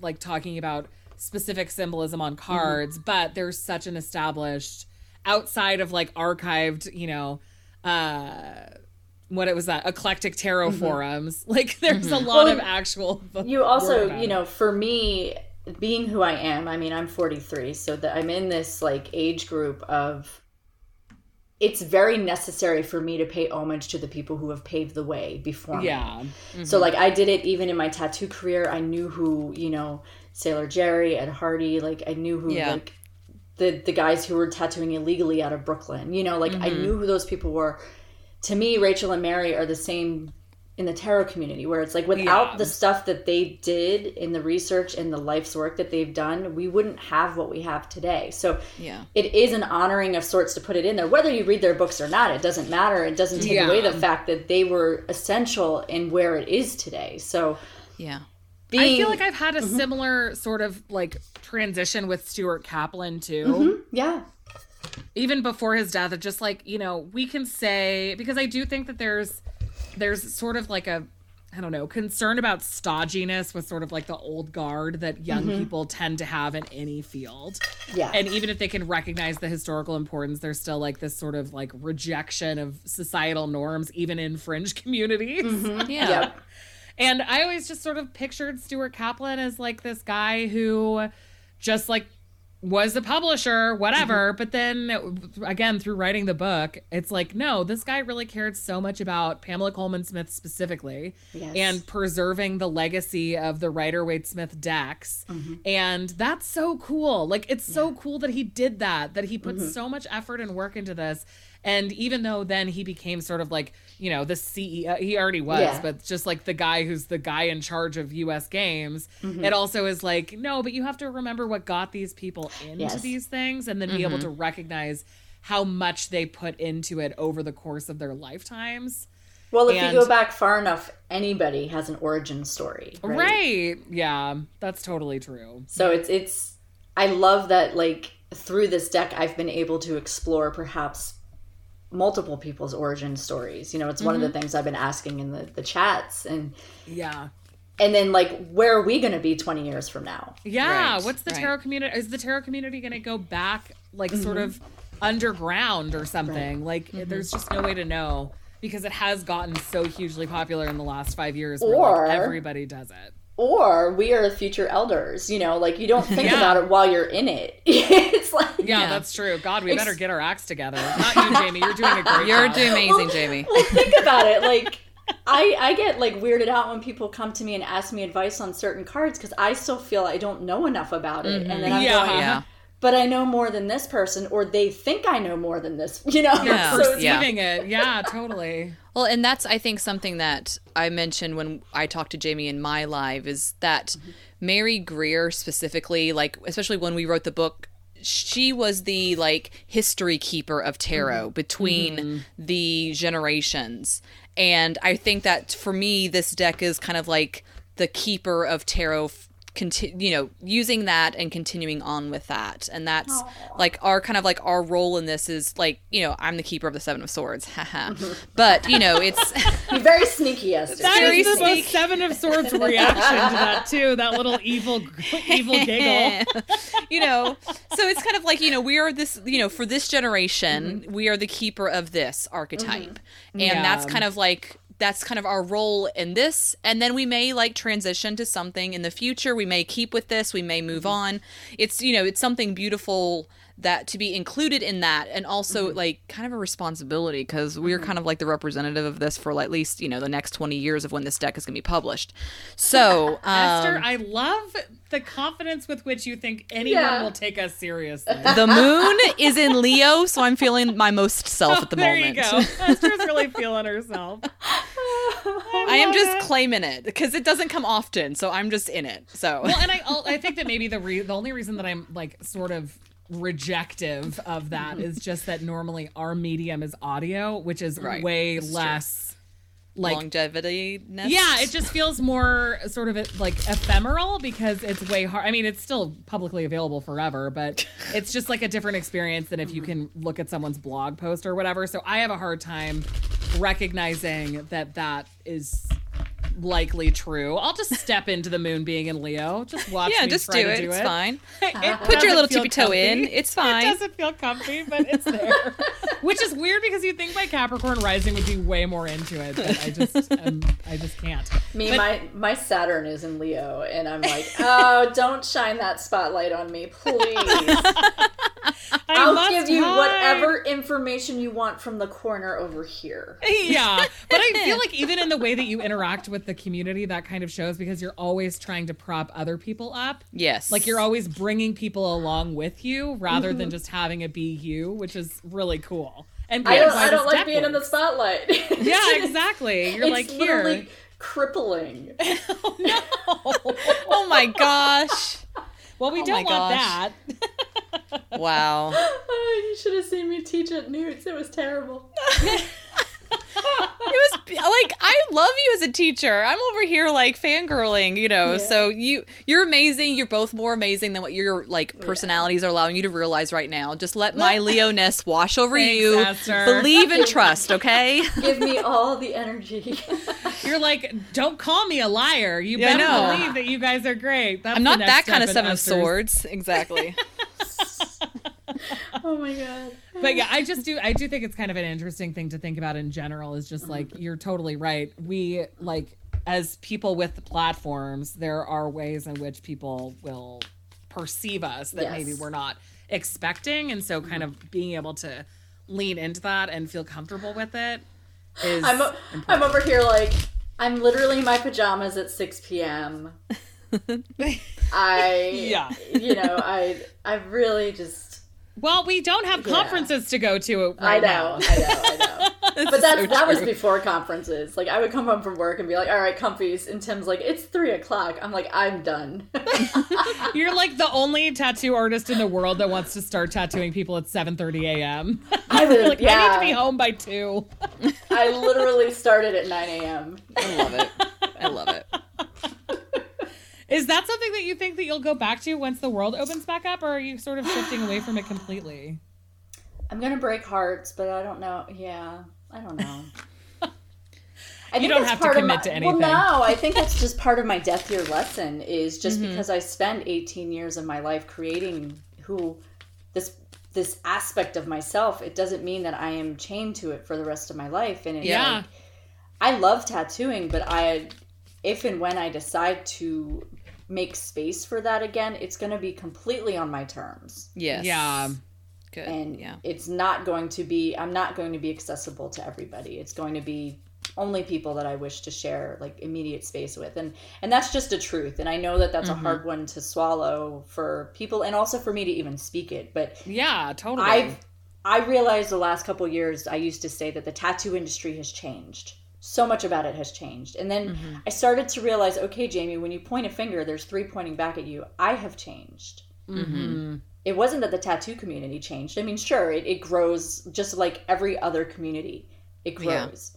S2: like talking about specific symbolism on
S3: Mm-hmm.
S2: cards but there's such an established outside of like archived you know uh what it was that eclectic tarot forums like there's a lot
S3: Mm-hmm. Well,
S2: of actual
S3: you also you
S2: it.
S3: know for me being who i am i mean i'm 43 so that i'm in this like age group of it's very necessary for me to pay homage to the people who have paved the way before me.
S2: Yeah.
S3: So like i did it even in my tattoo career. I knew who you know sailor jerry ed hardy like i knew who
S1: Yeah.
S3: like the the guys who were tattooing illegally out of brooklyn you know like i mm-hmm. knew who those people were. To me rachel and mary are the same in the tarot community where it's like without
S2: Yeah.
S3: the stuff that they did in the research and the life's work that they've done we wouldn't have what we have today so
S1: Yeah.
S3: it is an honoring of sorts to put it in there whether you read their books or not it doesn't matter it doesn't take
S2: Yeah.
S3: away the fact that they were essential in where it is today so
S1: Yeah.
S2: I feel like I've had a
S3: Mm-hmm.
S2: similar sort of like transition with Stuart Kaplan too.
S3: yeah
S2: Even before his death, just like, you know, we can say because I do think that there's there's sort of like a I don't know, concern about stodginess with sort of like the old guard that young mm-hmm. people tend to have in any field.
S3: yeah
S2: And even if they can recognize the historical importance, there's still like this sort of like rejection of societal norms, even in fringe communities. Mm-hmm.
S1: Yeah.
S3: Yep.
S2: And I always just sort of pictured Stuart Kaplan as like this guy who just like was the publisher, whatever.
S3: Mm-hmm.
S2: But then again, through writing the book, it's like, no, this guy really cared so much about Pamela Colman Smith specifically
S3: Yes.
S2: and preserving the legacy of the Rider Waite Smith decks.
S3: Mm-hmm.
S2: And that's so cool. Like, it's so cool that he did that, that he put
S3: Mm-hmm.
S2: so much effort and work into this. And even though then he became sort of like, you know, the CEO, he already was,
S3: Yeah.
S2: but just like the guy who's the guy in charge of US games,
S3: Mm-hmm.
S2: it also is like, no, but you have to remember what got these people into
S3: Yes.
S2: these things and then be able to recognize how much they put into it over the course of their lifetimes.
S3: well if
S2: and-
S3: you go back far enough anybody has an origin story right,
S2: Right. Yeah, that's totally true.
S3: so it's it's i love that like through this deck i've been able to explore perhaps multiple people's origin stories you know it's one of the
S2: Mm-hmm.
S3: things i've been asking in the the chats and
S2: Yeah.
S3: and then like where are we going to be 20 years from now
S2: Yeah.
S1: Right,
S2: What's the
S1: right.
S2: tarot community? Is the tarot community going to go back, like, sort of underground or something? Like, there's just no way to know because it has gotten so hugely popular in the last five years where
S3: Or-
S2: like, everybody does it.
S3: Or we are future elders you know like you don't think
S2: Yeah.
S3: about it while you're in it it's like
S2: Yeah,
S1: Yeah.
S2: that's true. God, we better get our acts together. Not you, Jamie. You're doing a great
S1: You're
S2: job.
S1: doing amazing, Jamie.
S3: well think about it like I, I get like weirded out when people come to me and ask me advice on certain cards because I still feel I don't know enough about it, and then I'm
S2: Yeah.
S3: going,
S1: Yeah.
S3: but I know more than this person, or they think I know more than this, you know.
S1: Yeah.
S3: so it's,
S1: Yeah.
S2: It. Yeah, totally.
S1: Well, and that's I think something that I mentioned when I talked to Jamie in my live is that mm-hmm. Mary Greer specifically, like especially when we wrote the book, she was the like history keeper of tarot mm-hmm. between mm-hmm. the generations. And I think that for me this deck is kind of like the keeper of tarot f- conti- you know using that and continuing on with that and that's like our kind of like our role in this is like you know i'm the keeper of the seven of swords haha but you know it's
S3: very sneaky, Esther.
S2: That
S1: Very
S2: is the most Seven of Swords reaction to that too. That little evil, evil giggle.
S1: you know so it's kind of like you know we are this you know for this generation mm-hmm. we are the keeper of this archetype mm-hmm. and
S2: Yeah.
S1: that's kind of like that's kind of our role in this. And then we may like transition to something in the future. We may keep with this. We may move mm-hmm. on. It's you know it's something beautiful that to be included in that and also
S2: Mm-hmm.
S1: like kind of a responsibility because we're kind of like the representative of this for at least you know the next 20 years of when this deck is going to be published so
S2: Esther,
S1: um,
S2: I love the confidence with which you think anyone
S3: Yeah.
S2: will take us seriously.
S1: the moon is in leo so i'm feeling my most self at the
S2: there
S1: moment there
S2: you go. Esther's really feeling herself.
S1: i am just claiming it because it doesn't come often so i'm just in it so
S2: well, and I I'll- I think that maybe the re- the only reason that I'm like sort of rejective of that is just that normally our medium is audio, which is
S1: Right.
S2: way
S1: true.
S2: less like
S1: longevity
S2: yeah, it just feels more sort of like ephemeral because it's way hard. I mean, it's still publicly available forever, but it's just like a different experience than if you can look at someone's blog post or whatever. So I have a hard time recognizing that that is likely true. I'll just step into the moon being in Leo. Just watch
S1: yeah
S2: me
S1: just
S2: try
S1: do
S2: to
S1: it
S2: do
S1: it's fine
S2: It
S1: Put your little tippy toe in. It's fine.
S2: It doesn't feel comfy, but it's there. Which is weird because you think my Capricorn rising would be way more into it, but I just um, I just can't.
S3: Me,
S2: But-
S3: my my Saturn is in Leo, and I'm like, oh, don't shine that spotlight on me, please.
S2: I
S3: I'll
S2: must
S3: give you
S2: hide.
S3: whatever information you want from the corner over here.
S2: Yeah, but I feel like even in the way that you interact with the community, that kind of shows because you're always trying to prop other people up.
S1: yes
S2: Like you're always bringing people along with you rather
S3: Mm-hmm.
S2: than just having it be you, which is really cool. And
S3: I don't, I don't like
S2: deck
S3: being in the spotlight.
S2: Yeah, exactly. You're
S3: it's
S2: like here.
S3: literally crippling.
S1: oh my gosh
S2: Well, we
S1: Oh
S2: don't want
S1: gosh.
S2: that.
S1: wow
S3: oh, you should have seen me teach at Newts. It was terrible.
S1: it was like I love you as a teacher. I'm over here like fangirling, you know.
S3: Yeah.
S1: So you you're amazing. You're both more amazing than what your like personalities are allowing you to realize right now. Just let my Leo ness wash over
S2: Thanks,
S1: you.
S2: Esther.
S1: Believe and trust, okay?
S3: Give me all the energy.
S2: You're like, don't call me a liar. You
S1: Yeah,
S2: better
S1: know.
S2: believe that you guys are great. That's
S1: I'm not that kind of seven of swords. Exactly.
S3: oh my god.
S2: But yeah, I just do. I do think it's kind of an interesting thing to think about in general. Is just
S1: Mm-hmm.
S2: like you're totally right. We like as people with platforms, there are ways in which people will perceive us that
S3: Yes.
S2: maybe we're not expecting, and so kind of being able to lean into that and feel comfortable with it is.
S3: I'm, o- I'm over here like, I'm literally in my pajamas at 6 p.m. I,
S2: Yeah.
S3: you know, I, I really just,
S2: well, we don't have
S3: Yeah.
S2: conferences to go to.
S3: I
S2: Right
S3: know,
S2: now.
S3: I know, I know. But
S1: is
S3: that's
S1: so
S3: that was before conferences. Like I would come home from work and be like, "All right, comfies," and Tim's like, "It's three o'clock." I'm like, "I'm done."
S2: You're like the only tattoo artist in the world that wants to start tattooing people at 7:30 a.m.
S3: I would,
S2: like,
S3: yeah.
S2: I need to be home by two.
S3: I literally started at 9 a.m.
S1: I love it. I love it.
S2: Is that something that you think that you'll go back to once the world opens back up, or are you sort of shifting away from it completely?
S3: I'm gonna break hearts, but I don't know. Yeah, I don't know. I think
S2: don't have to commit
S3: my-
S2: to anything.
S3: Well, no, I think that's just part of my death year lesson. Is just
S2: Mm-hmm.
S3: because I spent 18 years of my life creating who this this aspect of myself. It doesn't mean that I am chained to it for the rest of my life. And it's
S2: Yeah.
S3: like, I love tattooing, but I, if and when I decide to make space for that again, it's going to be completely on my terms
S1: Yes.
S2: Yeah.
S1: Good.
S3: and
S1: yeah.
S3: it's not going to be i'm not going to be accessible to everybody it's going to be only people that i wish to share like immediate space with and and that's just a truth and i know that that's a hard mm-hmm. one to swallow for people and also for me to even speak it but
S2: Yeah, totally.
S3: i've i realized the last couple years i used to say that the tattoo industry has changed so much about it has changed and then i started to realize okay jamie when you point a finger there's three pointing back at you i have changed
S2: Mhm.
S3: it wasn't that the tattoo community changed. I mean, sure, it, it grows just like every other community. It
S1: Yeah.
S3: grows.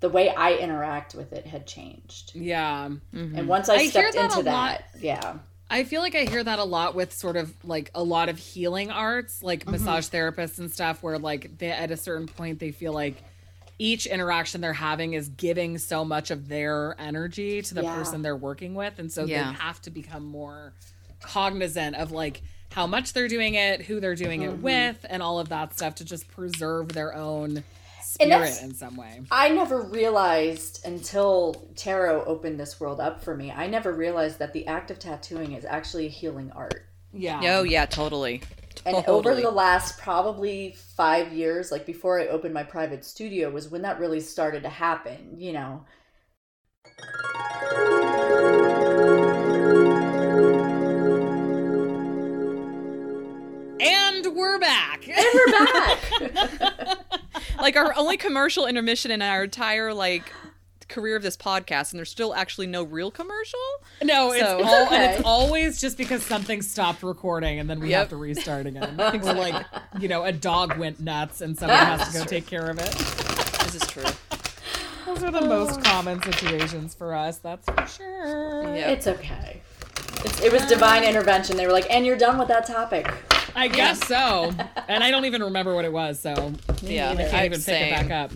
S3: The way I interact with it had changed.
S2: Yeah.
S3: And once I,
S2: I
S3: stepped
S2: that
S3: into
S2: a
S3: that, yeah.
S2: I feel like I hear that a lot with sort of like a lot of healing arts, like
S3: Mm-hmm.
S2: massage therapists and stuff, where like they at a certain point they feel like each interaction they're having is giving so much of their energy to the
S3: Yeah.
S2: person they're working with. And so
S1: Yeah.
S2: they have to become more cognizant of like how much they're doing it, who they're doing
S3: Mm-hmm.
S2: it with, and all of that stuff to just preserve their own spirit in some way.
S3: I never realized until tarot opened this world up for me. I never realized that the act of tattooing is actually a healing art.
S2: Yeah.
S1: Oh yeah, totally.
S3: And over the last probably five years, like before I opened my private studio, was when that really started to happen, you know.
S2: And we're back.
S3: And we're back!
S1: like our only commercial intermission in our entire like career of this podcast, and there's still actually no real commercial.
S2: No, it's all,
S3: okay.
S2: and it's always just because something stopped recording and then we
S1: Yep.
S2: have to restart again. Or like, you know, a dog went nuts and someone has to go take care of it.
S1: This is true.
S2: Those are the most common situations for us, that's for sure.
S1: Yeah.
S3: it's okay. It's, it was divine intervention. They were like, and you're done with that topic.
S2: I guess so. And I don't even remember what it was, so
S1: Yeah,
S2: I can't
S1: I'm
S2: even pick it back up.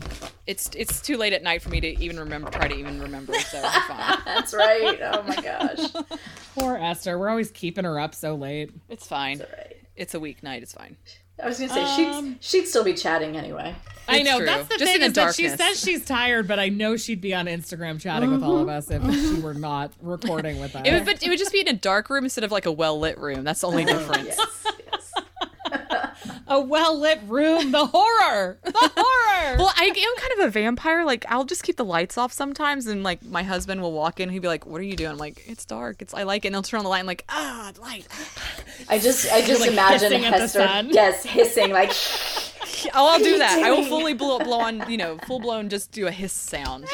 S1: it's it's too late at night for me to even remember. Try to even remember. So.
S3: That's right. Oh my gosh.
S2: Poor Esther. We're always keeping her up so late.
S1: It's fine.
S3: All right.
S1: It's a weeknight. It's fine.
S3: I was gonna say
S2: Um,
S3: she'd she'd still be chatting anyway.
S2: I know
S1: true.
S2: that's the
S1: Just
S2: thing
S1: in
S2: is
S1: the
S2: that she says she's tired, but I know she'd be on Instagram chatting with all of us if she were not recording with us.
S1: It would, but it would just be in a dark room instead of like a well lit room. That's the only difference.
S3: Yes. Yes.
S2: a well lit room. The horror. The horror.
S1: Well, I am kind of a vampire. Like, I'll just keep the lights off sometimes, and like my husband will walk in. He'd be like, "What are you doing?" I'm like, "It's dark. It's I like it." And he'll turn on the light. and like, ah, light.
S3: I just I just
S2: Like
S3: imagine
S2: hissing at the
S3: Hester yes hissing like
S1: Oh, I'll do that. I will fully blow, blow on, you know, full blown, just do a hiss sound.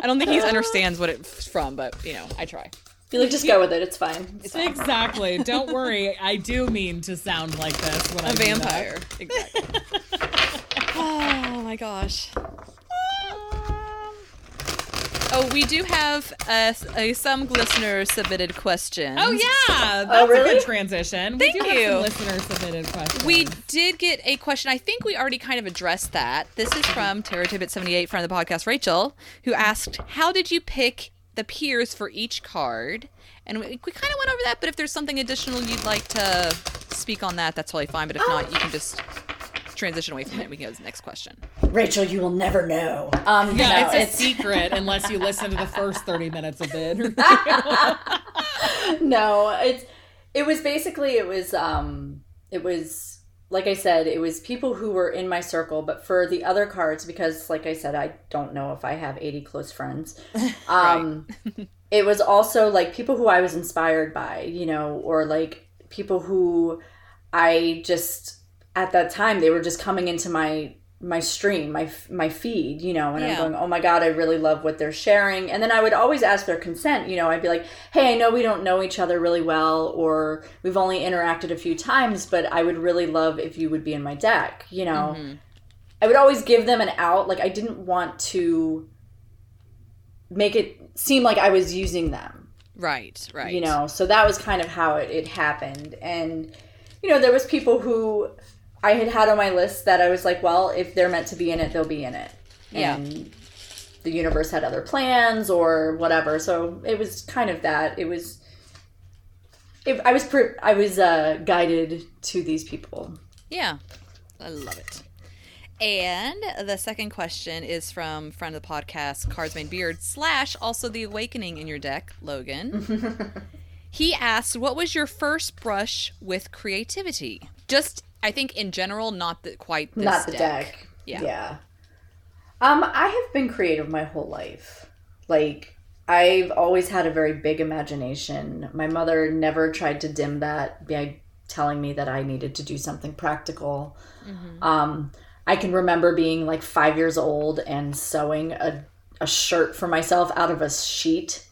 S1: I don't think he understands what it's from, but you know, I try.
S3: Be like just go with it. It's fine. It's fine.
S2: exactly. Don't worry. I do mean to sound like this when I
S1: A
S2: do that.
S1: vampire, exactly. oh my gosh. Oh, we do have uh, a, some listener submitted question.
S2: Oh yeah, that's
S3: Oh,
S2: a
S3: really?
S2: good transition.
S1: Thank
S2: we do
S1: you.
S2: have some listener submitted questions.
S1: We did get a question. I think we already kind of addressed that. This is from Tara Tibbet seventy eight, friend of the podcast, Rachel, who asked, "How did you pick the peers for each card?" And we, we kind of went over that. But if there's something additional you'd like to speak on that, that's totally fine. But if not, you can just transition away from it. We can go to the next question.
S3: Rachel, you will never know. Um,
S2: yeah,
S3: no,
S2: it's a secret unless you listen to the first thirty minutes of the interview.
S3: no, it's it was basically it was um it was like I said, it was people who were in my circle, but for the other cards, because like I said, I don't know if I have 80 close friends. Um it was also like people who I was inspired by, you know, or like people who I just at that time they were just coming into my my stream, my my feed, you know, and
S1: Yeah.
S3: I'm going, "Oh my god, I really love what they're sharing." And then I would always ask their consent, you know, I'd be like, "Hey, I know we don't know each other really well or we've only interacted a few times, but I would really love if you would be in my deck," you know. Mm-hmm. I would always give them an out, like I didn't want to make it seem like I was using them
S1: Right, right.
S3: you know so that was kind of how it, it happened and you know there was people who i had had on my list that i was like well if they're meant to be in it they'll be in it
S1: Yeah.
S3: and the universe had other plans or whatever so it was kind of that it was it, i was per, i was uh, guided to these people
S1: Yeah, I love it. And the second question is from friend of the podcast, Cards Made Beard, slash also the Awakening in your deck, Logan. he asked, What was your first brush with creativity? Just, I think in general, not the, quite this
S3: not the deck.
S1: Yeah.
S3: Yeah. Um, I have been creative my whole life. Like I've always had a very big imagination. My mother never tried to dim that by telling me that I needed to do something practical. Um, I can remember being like five years old and sewing a, a shirt for myself out of a sheet.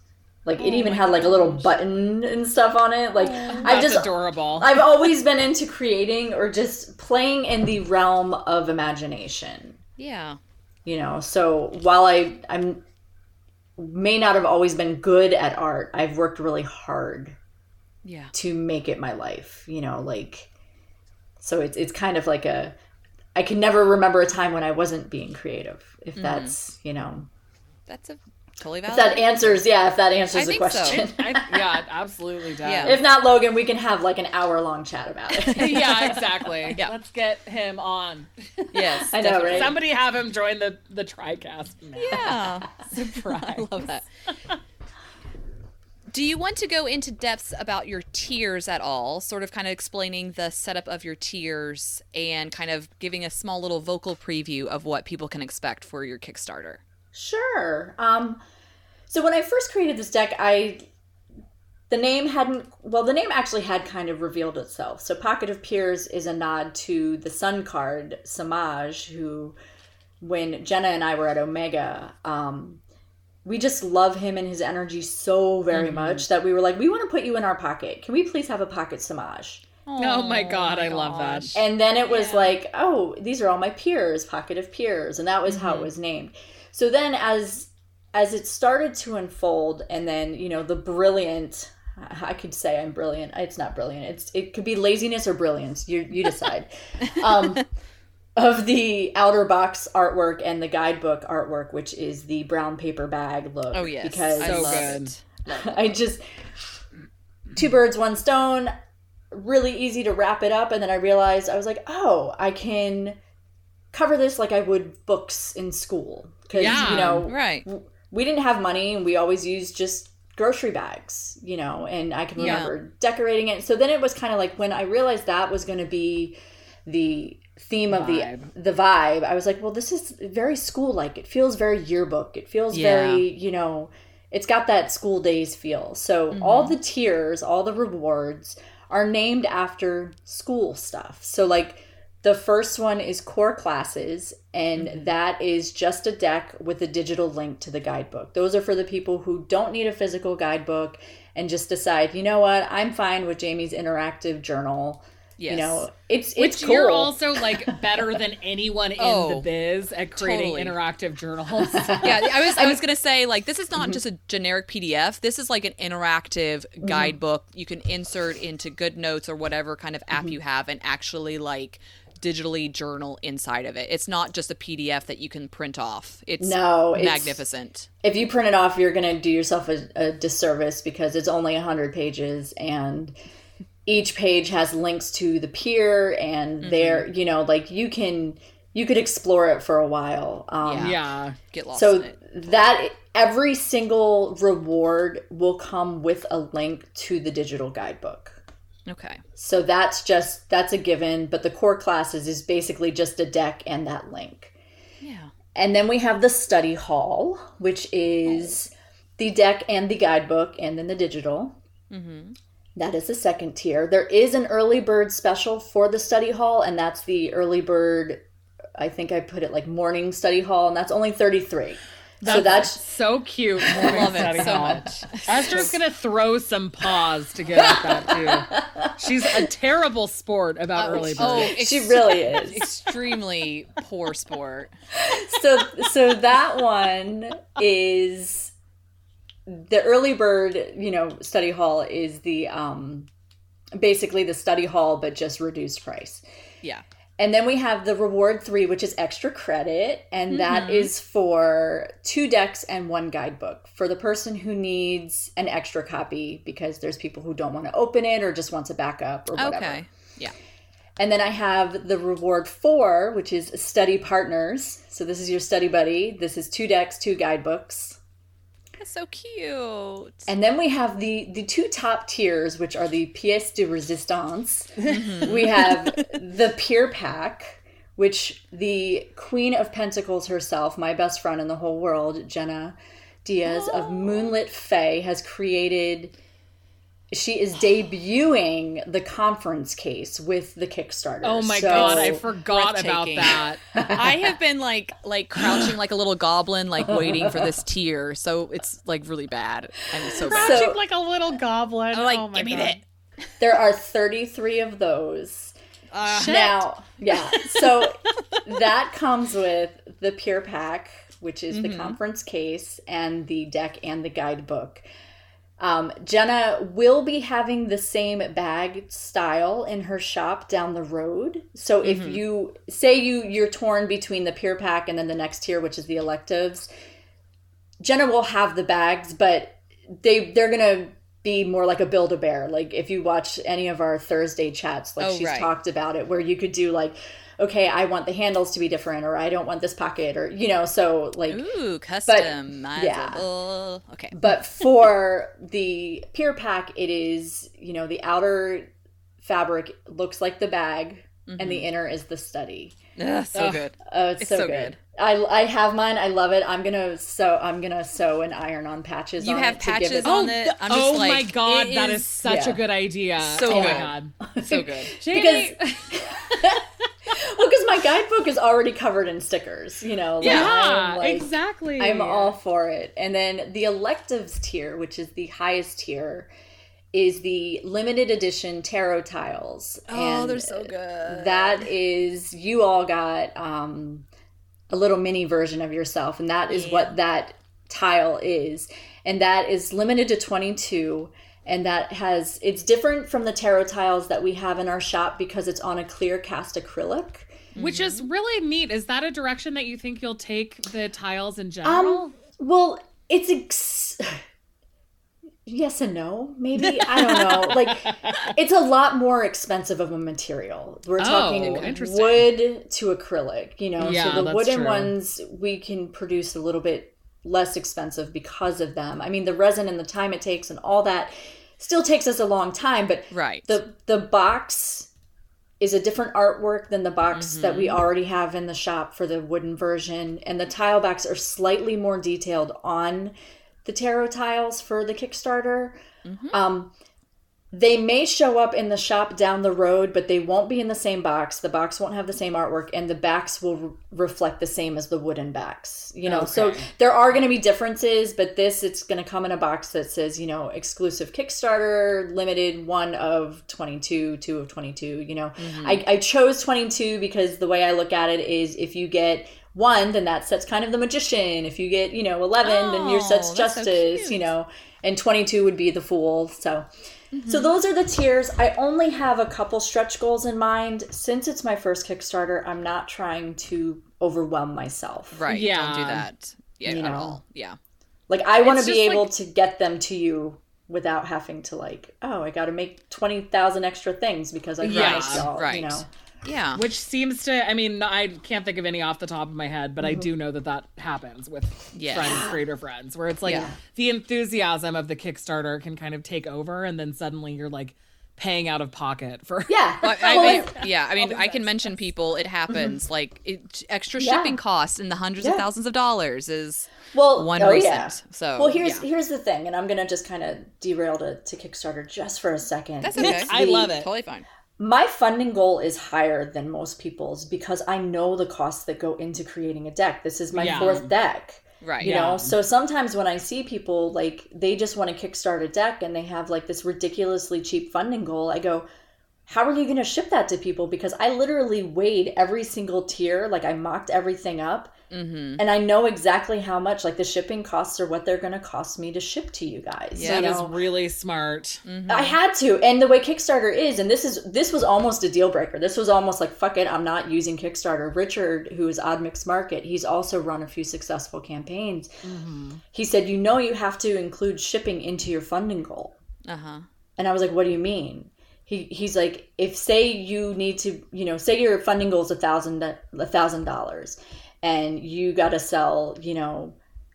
S3: Like it oh even had like a little button and stuff on it. Like oh. I
S2: That's
S3: just
S2: adorable.
S3: I've always been into creating or just playing in the realm of imagination.
S1: Yeah.
S3: You know, so while I I'm may not have always been good at art, I've worked really hard
S1: Yeah.
S3: to make it my life, you know, like so it's it's kind of like a I can never remember a time when I wasn't being creative. If mm-hmm. that's, you know,
S1: That's a totally
S3: if that answers, yeah, if that answers
S1: I
S3: the
S1: think so.
S3: question.
S2: I, yeah, it absolutely does.
S1: Yeah.
S3: if not Logan, we can have like an hour long chat about it.
S2: yeah, exactly.
S1: Yeah.
S2: Let's get him on.
S1: yes.
S3: I know, right?
S2: Somebody have him join the the TriCast. now.
S1: Yeah.
S2: Surprise.
S1: I love that. Do you want to go into depths about your tiers at all? Sort of kind of explaining the setup of your tiers and kind of giving a small little vocal preview of what people can expect for your Kickstarter.
S3: Sure. Um, so when I first created this deck, I the name hadn't well the name actually had kind of revealed itself. So Pocket of Peers is a nod to the Sun card Samaj, who when Jenna and I were at Omega, um, we just love him and his energy so very much that we were like, we want to put you in our pocket. Can we please have a pocket Samaj?
S2: Oh my God, I love that.
S3: And then it was like, oh, these are all my peers, pocket of peers, and that was how it was named. So then as as it started to unfold and then, you know, the brilliant I could say I'm brilliant. It's not brilliant. It's it could be laziness or brilliance. You you decide. um of the outer box artwork and the guidebook artwork, which is the brown paper bag look.
S1: Oh yes,
S3: Because
S1: I
S2: So good.
S3: I just two birds, one stone. Really easy to wrap it up, and then I realized I was like, oh, I can cover this like I would books in school because
S2: Yeah,
S3: you know
S1: Right.
S3: we didn't have money and we always used just grocery bags, you know, and I can
S1: Yeah.
S3: remember decorating it. So then it was kind of like when I realized that was going to be the theme of
S2: Vibe.
S3: the the vibe, I was like, well, this is very school like. It feels very yearbook. It feels
S1: Yeah.
S3: very, you know, it's got that school days feel. So all mm-hmm. the tiers, all the rewards are named after school stuff. So like the first one is core classes, and mm-hmm. that is just a deck with a digital link to the guidebook. Those are for the people who don't need a physical guidebook and just decide, you know what, I'm fine with Jamie's interactive journal.
S1: Yes.
S3: You know, it's it's
S2: Which
S3: cool.
S2: you're also like better than anyone in
S1: Oh,
S2: the biz at creating
S1: totally.
S2: interactive journals.
S1: yeah, I was I was gonna say like this is not mm-hmm. just a generic PDF. This is like an interactive mm-hmm. guidebook you can insert into GoodNotes or whatever kind of app you have, and actually like digitally journal inside of it. It's not just a PDF that you can print off. It's
S3: No, it's-
S1: magnificent.
S3: if you print it off, you're going to do yourself a, a disservice because it's only 100 pages and each page has links to the peer and there, you know, like you can, you could explore it for a while. Um,
S1: Yeah.
S2: yeah.
S1: Get lost
S3: So
S1: in it.
S3: that every single reward will come with a link to the digital guidebook.
S1: Okay.
S3: So that's just, that's a given, but the core classes is basically just a deck and that link.
S1: Yeah.
S3: And then we have the study hall, which is the deck and the guidebook, and then the digital. Mhm. That is the second tier. There is an early bird special for the study hall, and that's the early bird. I think I put it like morning study hall, and that's only 33. So that's
S2: so cute. Morning
S1: Love it so much.
S2: Esther's gonna throw some paws to get at that too. She's a terrible sport about early bird.
S1: Oh,
S3: she really is.
S1: extremely poor sport.
S3: so so that one is the early bird you know study hall is the um basically the study hall but just reduced price
S1: Yeah.
S3: And then we have the reward three which is extra credit and that mm-hmm. is for two decks and one guidebook for the person who needs an extra copy because there's people who don't want to open it or just wants a backup or whatever
S1: Okay. Yeah.
S3: and then I have the reward four, which is study partners. So this is your study buddy. This is two decks, two guidebooks.
S1: That's so cute.
S3: And then we have the the two top tiers, which are the pièce de résistance. Mm-hmm. We have the peer pack, which the Queen of Pentacles herself, my best friend in the whole world, Jenna Diaz of oh. Moonlit Fae, has created. She is debuting the conference case with the Kickstarter.
S2: Oh my
S3: So-
S2: god, I forgot about that.
S1: I have been like like crouching like a little goblin, like waiting for this tier. So it's like really bad. I'm so bad.
S3: So-
S2: Crouching like a little goblin.
S1: I'm like,
S2: oh my
S1: give me
S2: god.
S1: that.
S3: There are 33 of those.
S1: Uh,
S3: Now, yeah. So that comes with the Peer Pack, which is
S1: Mm-hmm.
S3: the conference case, and the deck and the guidebook. Um, Jenna will be having the same bag style in her shop down the road. So if
S1: Mm-hmm.
S3: you say you you're torn between the Peer Pack and then the next tier, which is the electives, Jenna will have the bags, but they they're gonna be more like a build a bear. Like if you watch any of our Thursday chats, like
S1: Oh,
S3: she's
S1: right.
S3: talked about it, where you could do like okay, I want the handles to be different, or I don't want this pocket, or you know, so like.
S1: Ooh, customizable. Okay.
S3: But for the Peer Pack, it is you know the outer fabric looks like the bag, and the mm-hmm. inner is the study.
S1: Ugh, so good.
S3: Oh, it's, so,
S1: so
S3: good.
S1: good.
S3: I, I have mine. I love it. I'm gonna sew. I'm gonna sew and iron on patches.
S1: You
S3: on
S1: have
S3: it to give
S1: patches
S3: it-
S1: on
S2: Oh,
S1: it. I'm just
S2: oh my god, that is
S1: is
S2: such a good idea.
S1: So
S2: oh my
S1: good.
S2: god.
S1: so good.
S2: Jamie,
S3: well, because my guidebook is already covered in stickers. You know. like,
S2: yeah,
S3: I'm, like-
S2: exactly.
S3: I'm all for it. And then the electives tier, which is the highest tier, is the limited edition tarot tiles.
S1: Oh,
S3: And
S1: they're so good.
S3: That is, you all got um, a little mini version of yourself, and that is what that tile is. And that is limited to 22. And that has, it's different from the tarot tiles that we have in our shop because it's on a clear cast acrylic.
S2: Which is really neat. Is that a direction that you think you'll take the tiles in general?
S3: Um, well, it's ex- yes and no, maybe. I don't know. like, it's a lot more expensive of a material. We're talking
S2: Oh,
S3: wood to acrylic. You know,
S2: Yeah,
S3: so the wooden
S2: true.
S3: ones we can produce a little bit less expensive because of them. I mean, the resin and the time it takes and all that still takes us a long time, but
S1: Right.
S3: the the box is a different artwork than the box that
S1: Mm-hmm.
S3: we already have in the shop for the wooden version and the tile backs are slightly more detailed on the tarot tiles for the kickstarter.
S1: Mm-hmm.
S3: um they may show up in the shop down the road but they won't be in the same box. The box won't have the same artwork and the backs will re- reflect the same as the wooden backs you know? So there are going to be differences but this it's going to come in a box that says you know exclusive kickstarter limited one of 22 two of 22 you know? I, I chose 22 because the way i look at it is if you get one then that sets kind of the magician if you get you know 11 then your
S1: Oh,
S3: sets
S1: that's so
S3: justice you know and 22 would be the fool so so mm-hmm. those are the tiers. I only have a couple stretch goals in mind. Since it's my first Kickstarter, I'm not trying to overwhelm myself.
S1: right.
S2: Yeah.
S1: Don't do that. Yeah,
S3: You
S1: at
S3: know.
S1: all. Yeah.
S3: Like I want to be able
S2: like-
S3: to get them to you without having to like, oh, I got to make 20,000 extra things because I
S2: Yeah,
S3: promised y'all,
S1: right.
S3: you know.
S1: Yeah.
S2: Which seems to, I mean, I can't think of any off the top of my head, but
S3: Mm-hmm.
S2: I do know that that happens with
S1: Yeah.
S2: friends, creator friends, where it's like
S3: Yeah.
S2: the enthusiasm of the Kickstarter can kind of take over, and then suddenly you're like paying out of pocket for.
S3: Yeah.
S1: Well, I mean, yeah, I mean, I can mention people. It happens. Like it, extra
S3: Mm-hmm. Yeah.
S1: shipping costs in the hundreds of thousands of dollars is
S3: well,
S1: one
S3: oh,
S1: recent.
S3: yeah.
S1: So
S3: Well, here's
S1: yeah.
S3: here's the thing, and I'm gonna just kind of derail to, to Kickstarter just for a second.
S1: That's okay.
S2: I love it.
S1: totally fine.
S3: My funding goal is higher than most people's because I know the costs that go into creating a deck. This is my
S2: Yeah.
S3: fourth deck.
S1: Right.
S3: You
S2: Yeah.
S3: know, so sometimes when I see people like they just want to kickstart a deck and they have like this ridiculously cheap funding goal, I go, how are you going to ship that to people? Because I literally weighed every single tier, like I mocked everything up,
S1: Mm-hmm.
S3: and I know exactly how much. Like the shipping costs are what they're going to cost me to ship to you guys.
S1: Yeah.
S3: you
S2: That is
S3: know?
S2: really smart.
S3: I had to, and the way Kickstarter is, and this is this was almost a deal breaker. This was almost like fuck it, I'm not using Kickstarter. Richard, who is Odd Mix Market, he's also run a few successful campaigns. He said, you know, you have to include shipping into your funding goal,
S1: Uh huh.
S3: and I was like, what do you mean? He he's like, if say you need to, you know, say your funding goal is a thousand a thousand dollars, and you got to sell, you know.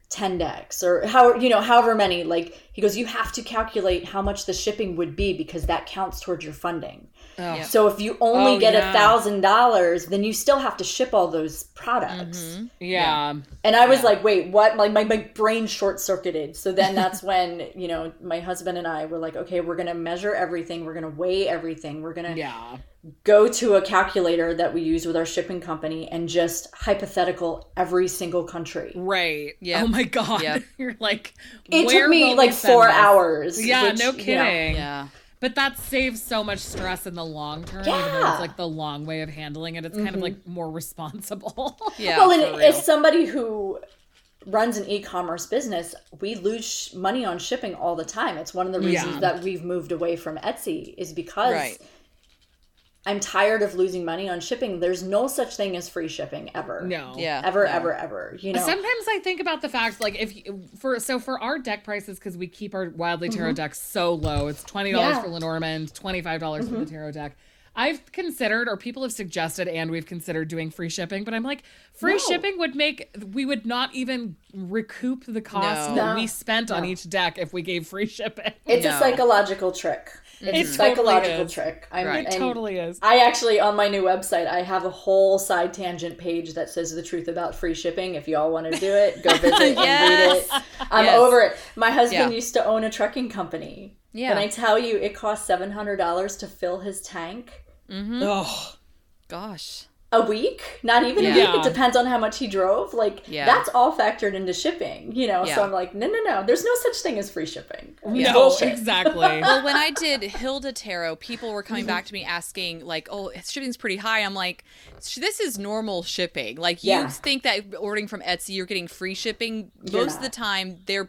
S3: 10 decks or how you know however many like he goes you have to calculate how much the shipping would be because that counts towards your funding
S2: Oh.
S1: Yeah.
S3: so if you only
S2: Oh,
S3: get a thousand dollars then you still have to ship all those products mm-hmm.
S2: Yeah.
S3: and i was like wait what like my, my brain short circuited so then that's when you know my husband and i were like okay we're gonna measure everything we're gonna weigh everything we're gonna
S2: Yeah.
S3: Go to a calculator that we use with our shipping company and just hypothetical every single country
S2: Right.
S1: Yeah.
S2: Oh my god.
S1: Yep.
S2: You're like.
S3: it
S2: where
S3: took me like four
S2: this?
S3: hours
S2: Yeah.
S3: which,
S2: no
S3: you know,
S2: kidding.
S1: Yeah.
S2: But that saves so much stress in the long term, even though
S3: Yeah.
S2: it's like the long way of handling it. It's kind of mm-hmm. like more responsible.
S1: Yeah.
S3: well,
S1: for
S3: and
S1: real.
S3: as somebody who runs an e-commerce business, we lose money on shipping all the time. It's one of the reasons
S2: Yeah.
S3: that we've moved away from Etsy is because
S1: Right.
S3: I'm tired of losing money on shipping. There's no such thing as free shipping ever.
S2: no.
S1: yeah.
S3: Ever,
S1: no.
S3: ever, ever. You know.
S2: Sometimes I think about the fact, like if for so for our deck prices, because we keep our wildly tarot mm-hmm. decks so low, it's twenty dollars
S3: Yeah.
S2: for Lenormand, twenty five dollars for the mm-hmm. tarot deck. I've considered, or people have suggested, and we've considered doing free shipping, but I'm like, free
S3: No.
S2: shipping would make we would not even recoup the cost
S1: No.
S2: that
S3: No.
S2: we spent on each deck if we gave free shipping.
S3: It's
S1: No.
S3: a psychological trick. It's
S2: It
S3: a psychological
S2: is.
S3: trick. I'm,
S1: Right.
S2: It totally is.
S3: I actually on my new website I have a whole side tangent page that says the truth about free shipping. If y'all want to do it, go visit and read it. I'm
S1: Yes.
S3: over it. My husband
S1: Yeah.
S3: used to own a trucking company.
S1: Yeah.
S3: And I tell you, it cost seven hundred dollars to fill his tank
S2: Oh,
S1: Gosh.
S3: A week. Not even a week. It depends on how much he drove. Like
S1: Yeah.
S3: that's all factored into shipping. You know.
S1: Yeah.
S3: So I'm like, no, no, no. There's no such thing as free shipping.
S2: no,
S3: Bullshit.
S2: exactly.
S1: Well, when I did Hilda Tarot, people were coming back to me asking, like, "Oh, shipping's pretty high." I'm like, "This is normal shipping. Like, you
S3: Yeah.
S1: think that ordering from Etsy, you're getting free shipping. Most of the time, they're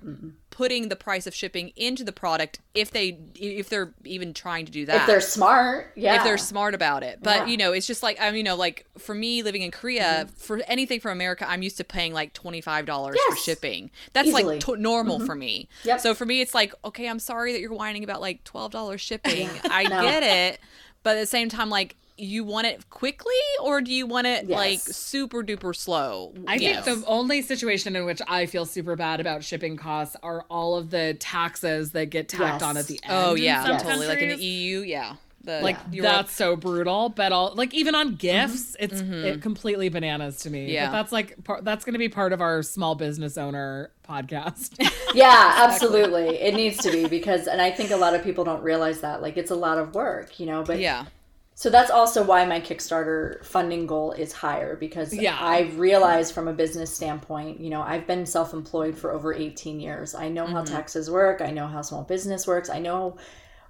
S1: putting the price of shipping into the product if they if they're even trying to do that.
S3: If they're smart, yeah.
S1: if they're smart about it. But
S3: Yeah. Mm-hmm.
S1: you know, it's just like I mean, you know, like for me living in Korea, for anything from America, I'm used to paying like twenty five dollars for shipping. That's
S3: Easily. Mm-hmm.
S1: like to- normal for me.
S3: Yep.
S1: So for me, it's like okay, I'm sorry that you're whining about like twelve dollars shipping. I
S3: No.
S1: get it, but at the same time, like. You want it quickly, or do you want it like super duper slow?
S2: I
S1: Yes.
S2: think the only situation in which I feel super bad about shipping costs are all of the taxes that get tacked
S3: Yes.
S2: on at the end.
S1: oh yeah,
S2: some
S1: totally. Like in the. EU, yeah. The,
S2: like
S1: Europe-
S2: that's so brutal but all like even on mm-hmm. gifts it's mm-hmm. it completely bananas to me
S1: Yeah.
S2: but that's like par- that's going to be part of our small business owner podcast
S3: Yeah, absolutely. It needs to be because, and I think a lot of people don't realize that. Like, it's a lot of work, you know. But
S1: yeah,
S3: so that's also why my Kickstarter funding goal is higher because
S2: Yeah.
S3: I realize from a business standpoint, you know, I've been self employed for over 18 years. I know how mm-hmm. taxes work, I know how small business works, I know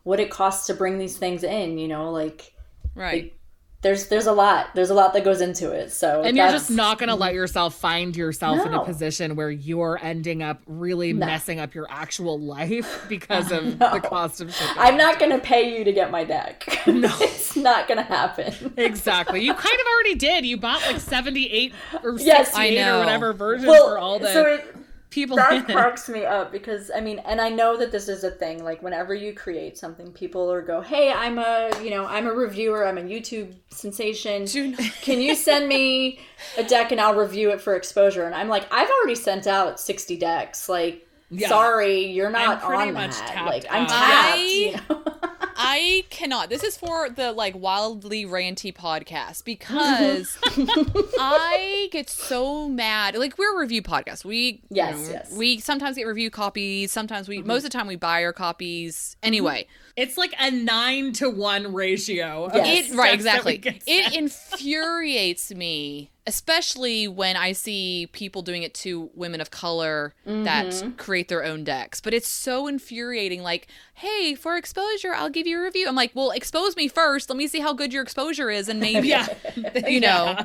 S3: what it costs to bring these things in, you know, like
S1: right.
S3: There's there's a lot there's a lot that goes into it. So
S2: and you're just not going to let yourself find yourself in a position where you're ending up really messing up your actual life because of the cost of shipping.
S3: I'm not gonna pay you to get my deck. No. It's not gonna happen.
S2: Exactly. You kind of already did. You bought like 78 or
S3: Yes,
S2: 68
S1: I
S2: or whatever versions
S3: well
S2: for all the
S3: so it,
S2: people
S3: that cracks me up because I mean, and I know that this is a thing. Like whenever you create something, people are go, "Hey, I'm a you know I'm a reviewer. I'm a YouTube sensation.
S1: Do not-
S3: Can you send me a deck and I'll review it for exposure?" And I'm like, I've already sent out 60 decks. Like,
S2: Yeah.
S3: sorry, you're not
S2: pretty
S3: on
S2: much
S3: that.
S2: tapped
S3: like, I'm
S2: out.
S3: tapped.
S1: I-
S3: you know?
S1: I cannot. This is for the like wildly ranty podcast because I get so mad. Like we're a review podcast. We you
S3: Yes,
S1: know,
S3: yes.
S1: We sometimes get review copies. Sometimes we mm-hmm. most of the time we buy our copies. Anyway, mm-hmm.
S2: It's like a nine to one ratio. of
S3: Yes.
S1: it right
S2: decks that we
S1: exactly. It infuriates me, especially when I see people doing it to women of color
S3: Mm-hmm.
S1: that create their own decks. But it's so infuriating. Like, hey, for exposure, I'll give you a review. I'm like, well, expose me first. Let me see how good your exposure is, and maybe
S2: yeah,
S1: you know.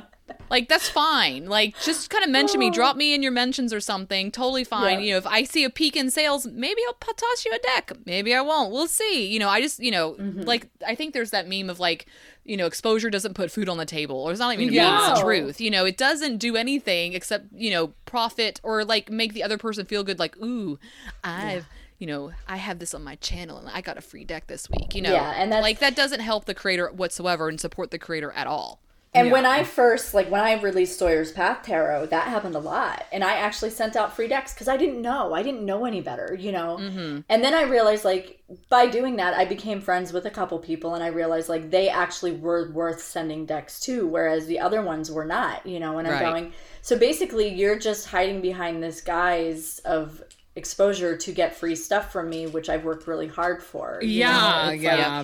S1: Like that's fine. Like just kind of mention me, drop me in your mentions or something. Totally fine.
S3: Yeah.
S1: You know, if I see a peak in sales, maybe I'll toss you a deck. Maybe I won't. We'll see. You know, I just you know,
S3: Mm-hmm.
S1: like I think there's that meme of like, you know, exposure doesn't put food on the table, or it's not even
S2: Yeah.
S1: meme, it's the truth. You know, it doesn't do anything except you know profit or like make the other person feel good. Like, ooh, I've. You know, I have this on my channel and I got a free deck this week. You know,
S3: Yeah, and that's-
S1: like that doesn't help the creator whatsoever and support the creator at all.
S3: And when I first, like when I released Sawyer's Path Tarot, that happened a lot. And I actually sent out free decks because I didn't know. I didn't know any better, you know? Mm-hmm. And then I realized, like, by doing that, I became friends with a couple people and I realized, like, they actually were worth sending decks to, whereas the other ones were not, you know? And I'm
S1: Right.
S3: going, so basically, you're just hiding behind this guise of exposure to get free stuff from me, which I've worked really hard for. you know?
S2: yeah,
S3: like-
S2: yeah.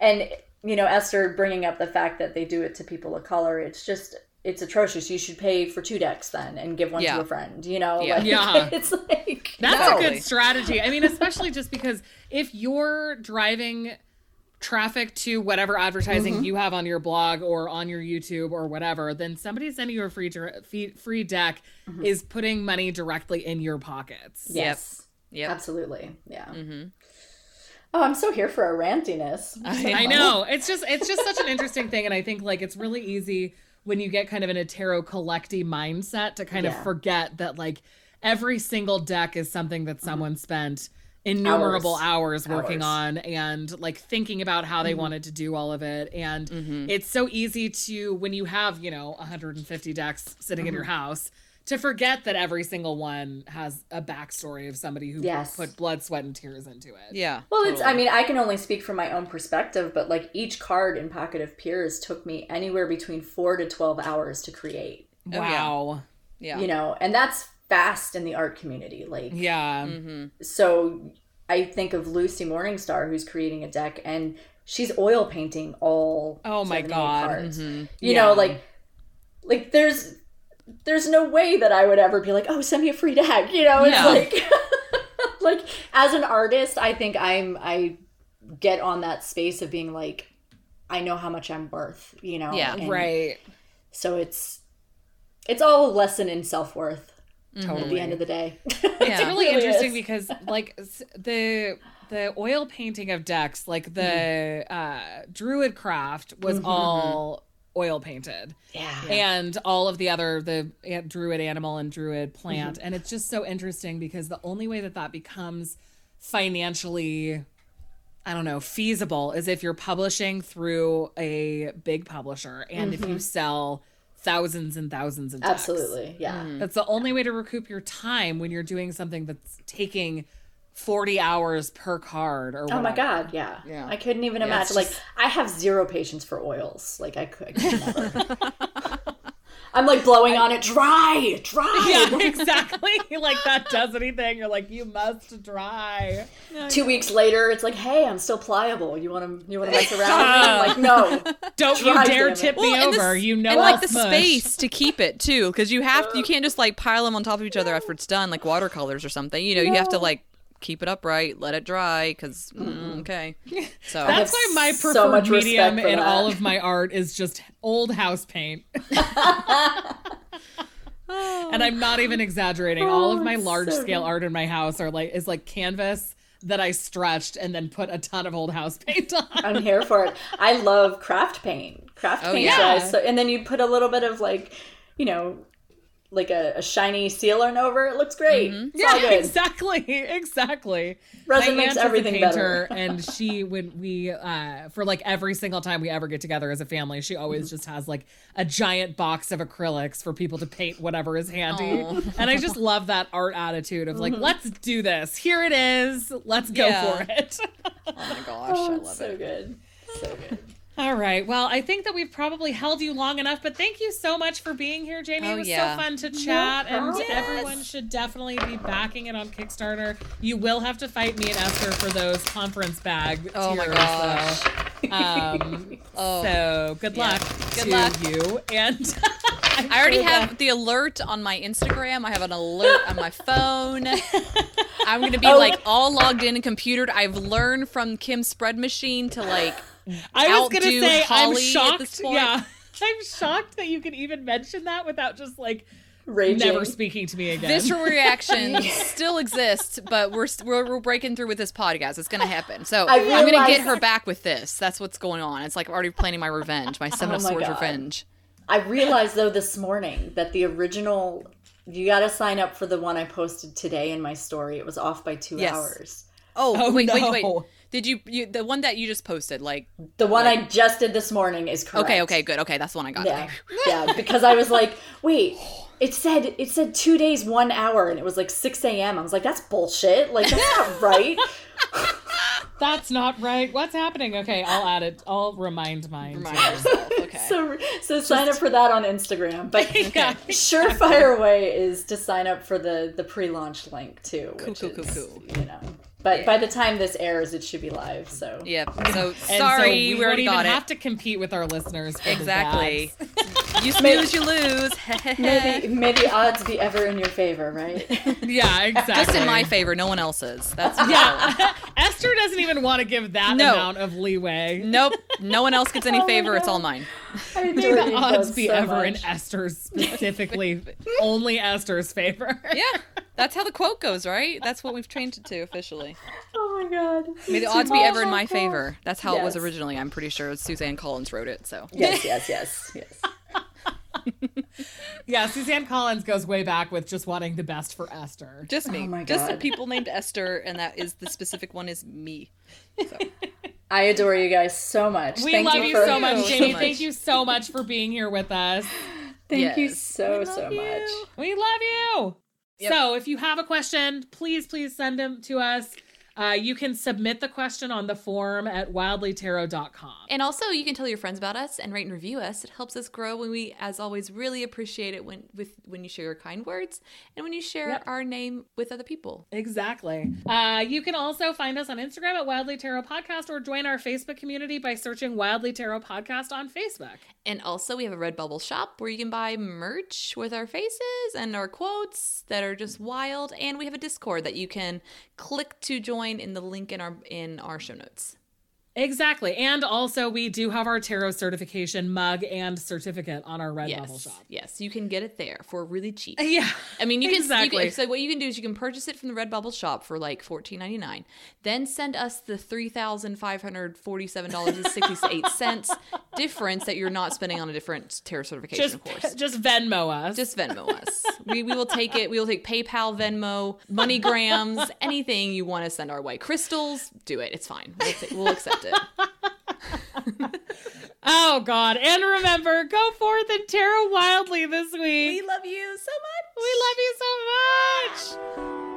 S3: and you know esther bringing up the fact that they do it to people of color it's just it's atrocious you should pay for two decks then and give one
S1: Yeah.
S3: to a friend you know
S1: Yeah.
S3: like,
S2: Yeah.
S3: it's like
S2: That's
S3: no.
S2: a good strategy. I mean, especially just because if you're driving traffic to whatever advertising
S3: Mm-hmm.
S2: you have on your blog or on your YouTube or whatever, then somebody sending you a free free, free deck
S3: Mm-hmm.
S2: is putting money directly in your pockets.
S3: yes
S1: Yep.
S3: absolutely yeah oh i'm so here for a rantiness.
S2: I know. It's just it's just such an interesting thing and I think like it's really easy when you get kind of in a tarot collecty mindset to kind of forget that like every single deck is something that mm-hmm. someone spent innumerable
S3: Hours.
S2: hours, working
S3: Hours.
S2: on and like thinking about how they mm-hmm. wanted to do all of it and mm-hmm. it's so easy to when you have you know 150 decks sitting in your house to forget that every single one has a backstory of somebody who
S3: Yes.
S2: put blood sweat and tears into it
S1: Yeah.
S3: Well, it's. I mean, I can only speak from my own perspective, but like each card in Pocket of Peers took me anywhere between four to twelve hours to create.
S1: yeah.
S2: wow
S1: yeah.
S3: You know, and that's fast in the art community. Like,
S2: yeah
S1: Mm-hmm.
S3: so I think of Lucy Morningstar, who's creating a deck, and she's oil painting all.
S2: Oh my God.
S3: Cards.
S1: Mm-hmm.
S3: You
S2: Yeah.
S3: know, like, like there's. There's no way that I would ever be like, "Oh, send me a free deck." You know, it's
S1: Yeah.
S3: like, like as an artist, I think I'm I get on that space of being like, I know how much I'm worth. You know,
S1: Yeah.
S3: and
S2: right
S3: So it's it's all a lesson in self worth
S2: totally
S3: at the end of the day.
S2: it's
S1: Yeah.
S2: really
S3: It really
S2: interesting
S3: is.
S2: because like the the oil painting of decks like the uh druid craft was all oil painted
S3: yeah.
S2: and all of the other the druid animal and druid plant and it's just so interesting because the only way that that becomes financially I don't know, feasible is if you're publishing through a big publisher and if you mm-hmm. sell thousands and thousands of decks.
S3: Absolutely. Yeah.
S2: That's the only way to recoup your time when you're doing something that's taking 40 hours per card or
S3: Oh my god, yeah.
S1: Yeah.
S3: I couldn't even
S2: Yeah, it's
S3: imagine. Like I have zero patience for oils. Like I could, I could never. I'm like blowing on it dry, dry.
S2: Yeah, exactly. like that does anything. You're like, you must dry.
S3: Two weeks later, it's like, hey, I'm still pliable. You want to, you want to mess around with me? I'm like, no.
S2: Don't
S3: Dry,
S2: you dare tip me
S1: and the
S2: over.
S1: s-
S2: you know
S1: and
S2: I'll
S1: like the
S2: smush.
S1: space to keep it too, because you have to you can't just like pile them on top of each other after it's done, like watercolors or something. You know, you have to like keep it upright, let it dry, because mm, mm-hmm. okay. So
S2: That's why my
S3: so
S2: preferred
S3: much respect
S2: medium in
S3: that.
S2: all of my art is just old house paint. and I'm not even exaggerating. Oh, all of my large
S3: so
S2: scale art in my house are like is like canvas that I stretched and then put a ton of old house paint on.
S3: I'm here for it. I love craft paint. Craft
S1: Oh,
S3: paint.
S1: yeah.
S3: So so, and then you put a little bit of like, you know, like a, a shiny sealant over. It looks great.
S1: Mm-hmm.
S3: It's all
S2: Yeah,
S3: good.
S2: exactly, exactly.
S3: Resin
S2: My
S3: makes
S2: aunt a
S3: everything
S2: painter,
S3: better.
S2: and she when we uh for like every single time we ever get together as a family, she always
S3: Mm-hmm.
S2: just has like a giant box of acrylics for people to paint whatever is handy. And I just love that art attitude of
S3: Mm-hmm.
S2: like, let's do this. Here it is. Let's go
S1: Yeah.
S2: for it.
S1: oh my gosh,
S3: Oh,
S1: I love
S3: so
S1: it.
S3: So good. So good.
S2: All right. Well, I think that we've probably held you long enough, but thank you so much for being here, Jamie.
S1: Oh,
S2: it was
S1: yeah.
S2: so fun to chat, and
S3: problem.
S2: everyone should definitely be backing it on Kickstarter. You will have to fight me and Esther for those conference bag
S1: Oh my gosh.
S2: though. Um,
S1: Oh.
S2: so good luck
S1: Good
S2: to
S1: luck.
S2: you. And
S1: I already have the alert on my Instagram. I have an alert on my phone. I'm gonna be
S3: Oh.
S1: like all logged in and computered. I've learned from Kim's spread machine to like
S2: I was gonna
S1: outdo
S2: say I'm shocked. Yeah, I'm shocked that you can even mention that without just like
S3: Raging.
S2: never speaking to me again.
S1: visceral reaction still exists, but we're, we're we're breaking through with this podcast. It's gonna happen. So
S3: I
S1: I'm gonna get her back with this. That's what's going on. It's like I'm already planning my revenge, my Seven oh of
S3: Oh my
S1: Swords
S3: God.
S1: revenge.
S3: I realized though this morning that the original you got to sign up for the one I posted today in my story. It was off by 2
S1: Yes.
S3: hours.
S1: Oh,
S2: Oh,
S1: wait, wait,
S2: no.
S1: wait. Did you, you the one that you just posted? Like,
S3: The one I just did this morning is correct.
S1: okay, okay, good. Okay, that's the one I got.
S3: Yeah. Yeah, because I was like, wait, it said it said 2 days 1 hour and it was like 6 a.m. I was like that's bullshit. Like that's not right.
S2: That's not right. What's happening? Okay, I'll add it. I'll remind mine.
S1: Remind yourself. Okay.
S3: So so sign up for that on Instagram. But
S2: Yeah.
S3: surefire way is to sign up for the the pre-launch link too, which
S1: cool, cool,
S3: is,
S1: cool.
S3: you know. But by the time this airs, it should be live. So
S1: Yep. So sorry,
S2: so
S1: we,
S2: we,
S1: already
S2: don't
S1: got
S2: even
S1: it.
S2: have to compete with our listeners. For
S1: exactly.
S2: bags.
S1: you snooze, you lose.
S3: may the, may the odds be ever in your favor, right?
S2: Yeah, exactly.
S1: Just in my favor, no one else's. That's
S2: Yeah, Esther doesn't even want to give that
S1: No.
S2: amount of leeway.
S1: Nope. No one else gets any
S3: Oh
S1: favor. It's all mine.
S3: I
S2: May the odds be
S3: so
S2: ever in. Esther's specifically, only Esther's favor.
S1: Yeah. That's how the quote goes, right? That's what we've trained it to officially.
S3: Oh my god.
S1: May the
S3: It's
S1: odds be ever in my
S3: cool.
S1: favor. That's how it was originally. I'm pretty sure Suzanne Collins wrote it. So
S3: Yes, yes, yes, yes.
S2: yeah, Suzanne Collins goes way back with just wanting the best for Esther.
S1: Just me.
S3: Oh my
S1: Just the people named Esther, and that is the specific one is me. So.
S3: I adore you guys so much.
S2: We
S3: Thank
S2: love
S3: you,
S2: you,
S3: for,
S2: so much,
S1: so
S2: Jamie.
S1: much.
S2: Thank you so much for being here with us.
S3: Thank you
S1: Yes.
S3: so
S2: We love
S3: so
S2: you.
S3: much.
S2: We love you.
S1: Yep.
S2: So, if you have a question, please, please send them to us. Uh, you can submit the question on the form at wildlytarot.com.
S1: And also, you can tell your friends about us and rate and review us. It helps us grow, and we, as always, really appreciate it when with when you share your kind words and when you share
S2: Yep.
S1: our name with other people.
S2: Exactly. Uh, you can also find us on Instagram at Wildly Tarot Podcast or join our Facebook community by searching Wildly Tarot Podcast on Facebook.
S1: And also, we have a Redbubble shop where you can buy merch with our faces and our quotes that are just wild. And we have a Discord that you can click to join in the link in our in our show notes.
S2: Exactly. And also, we do have our tarot certification mug and certificate on our Redbubble
S1: Yes,
S2: shop.
S1: yes, you can get it there for really cheap.
S2: Yeah.
S1: I mean, you can,
S2: Exactly.
S1: you can. So what you can do is you can purchase it from the Redbubble shop for like fourteen ninety nine. Then send us the three thousand five hundred forty seven dollars and sixty eight cents difference that you're not spending on a different tarot certification,
S2: Just,
S1: of course.
S2: just Venmo us.
S1: Just Venmo us. we, we will take it. We will take PayPal, Venmo, MoneyGrams, anything you want to send our way. Crystals, do it. It's fine. We'll, we'll accept
S2: oh God! And remember, go forth and tarot wildly this week.
S1: We love you so much.
S2: We love you so much.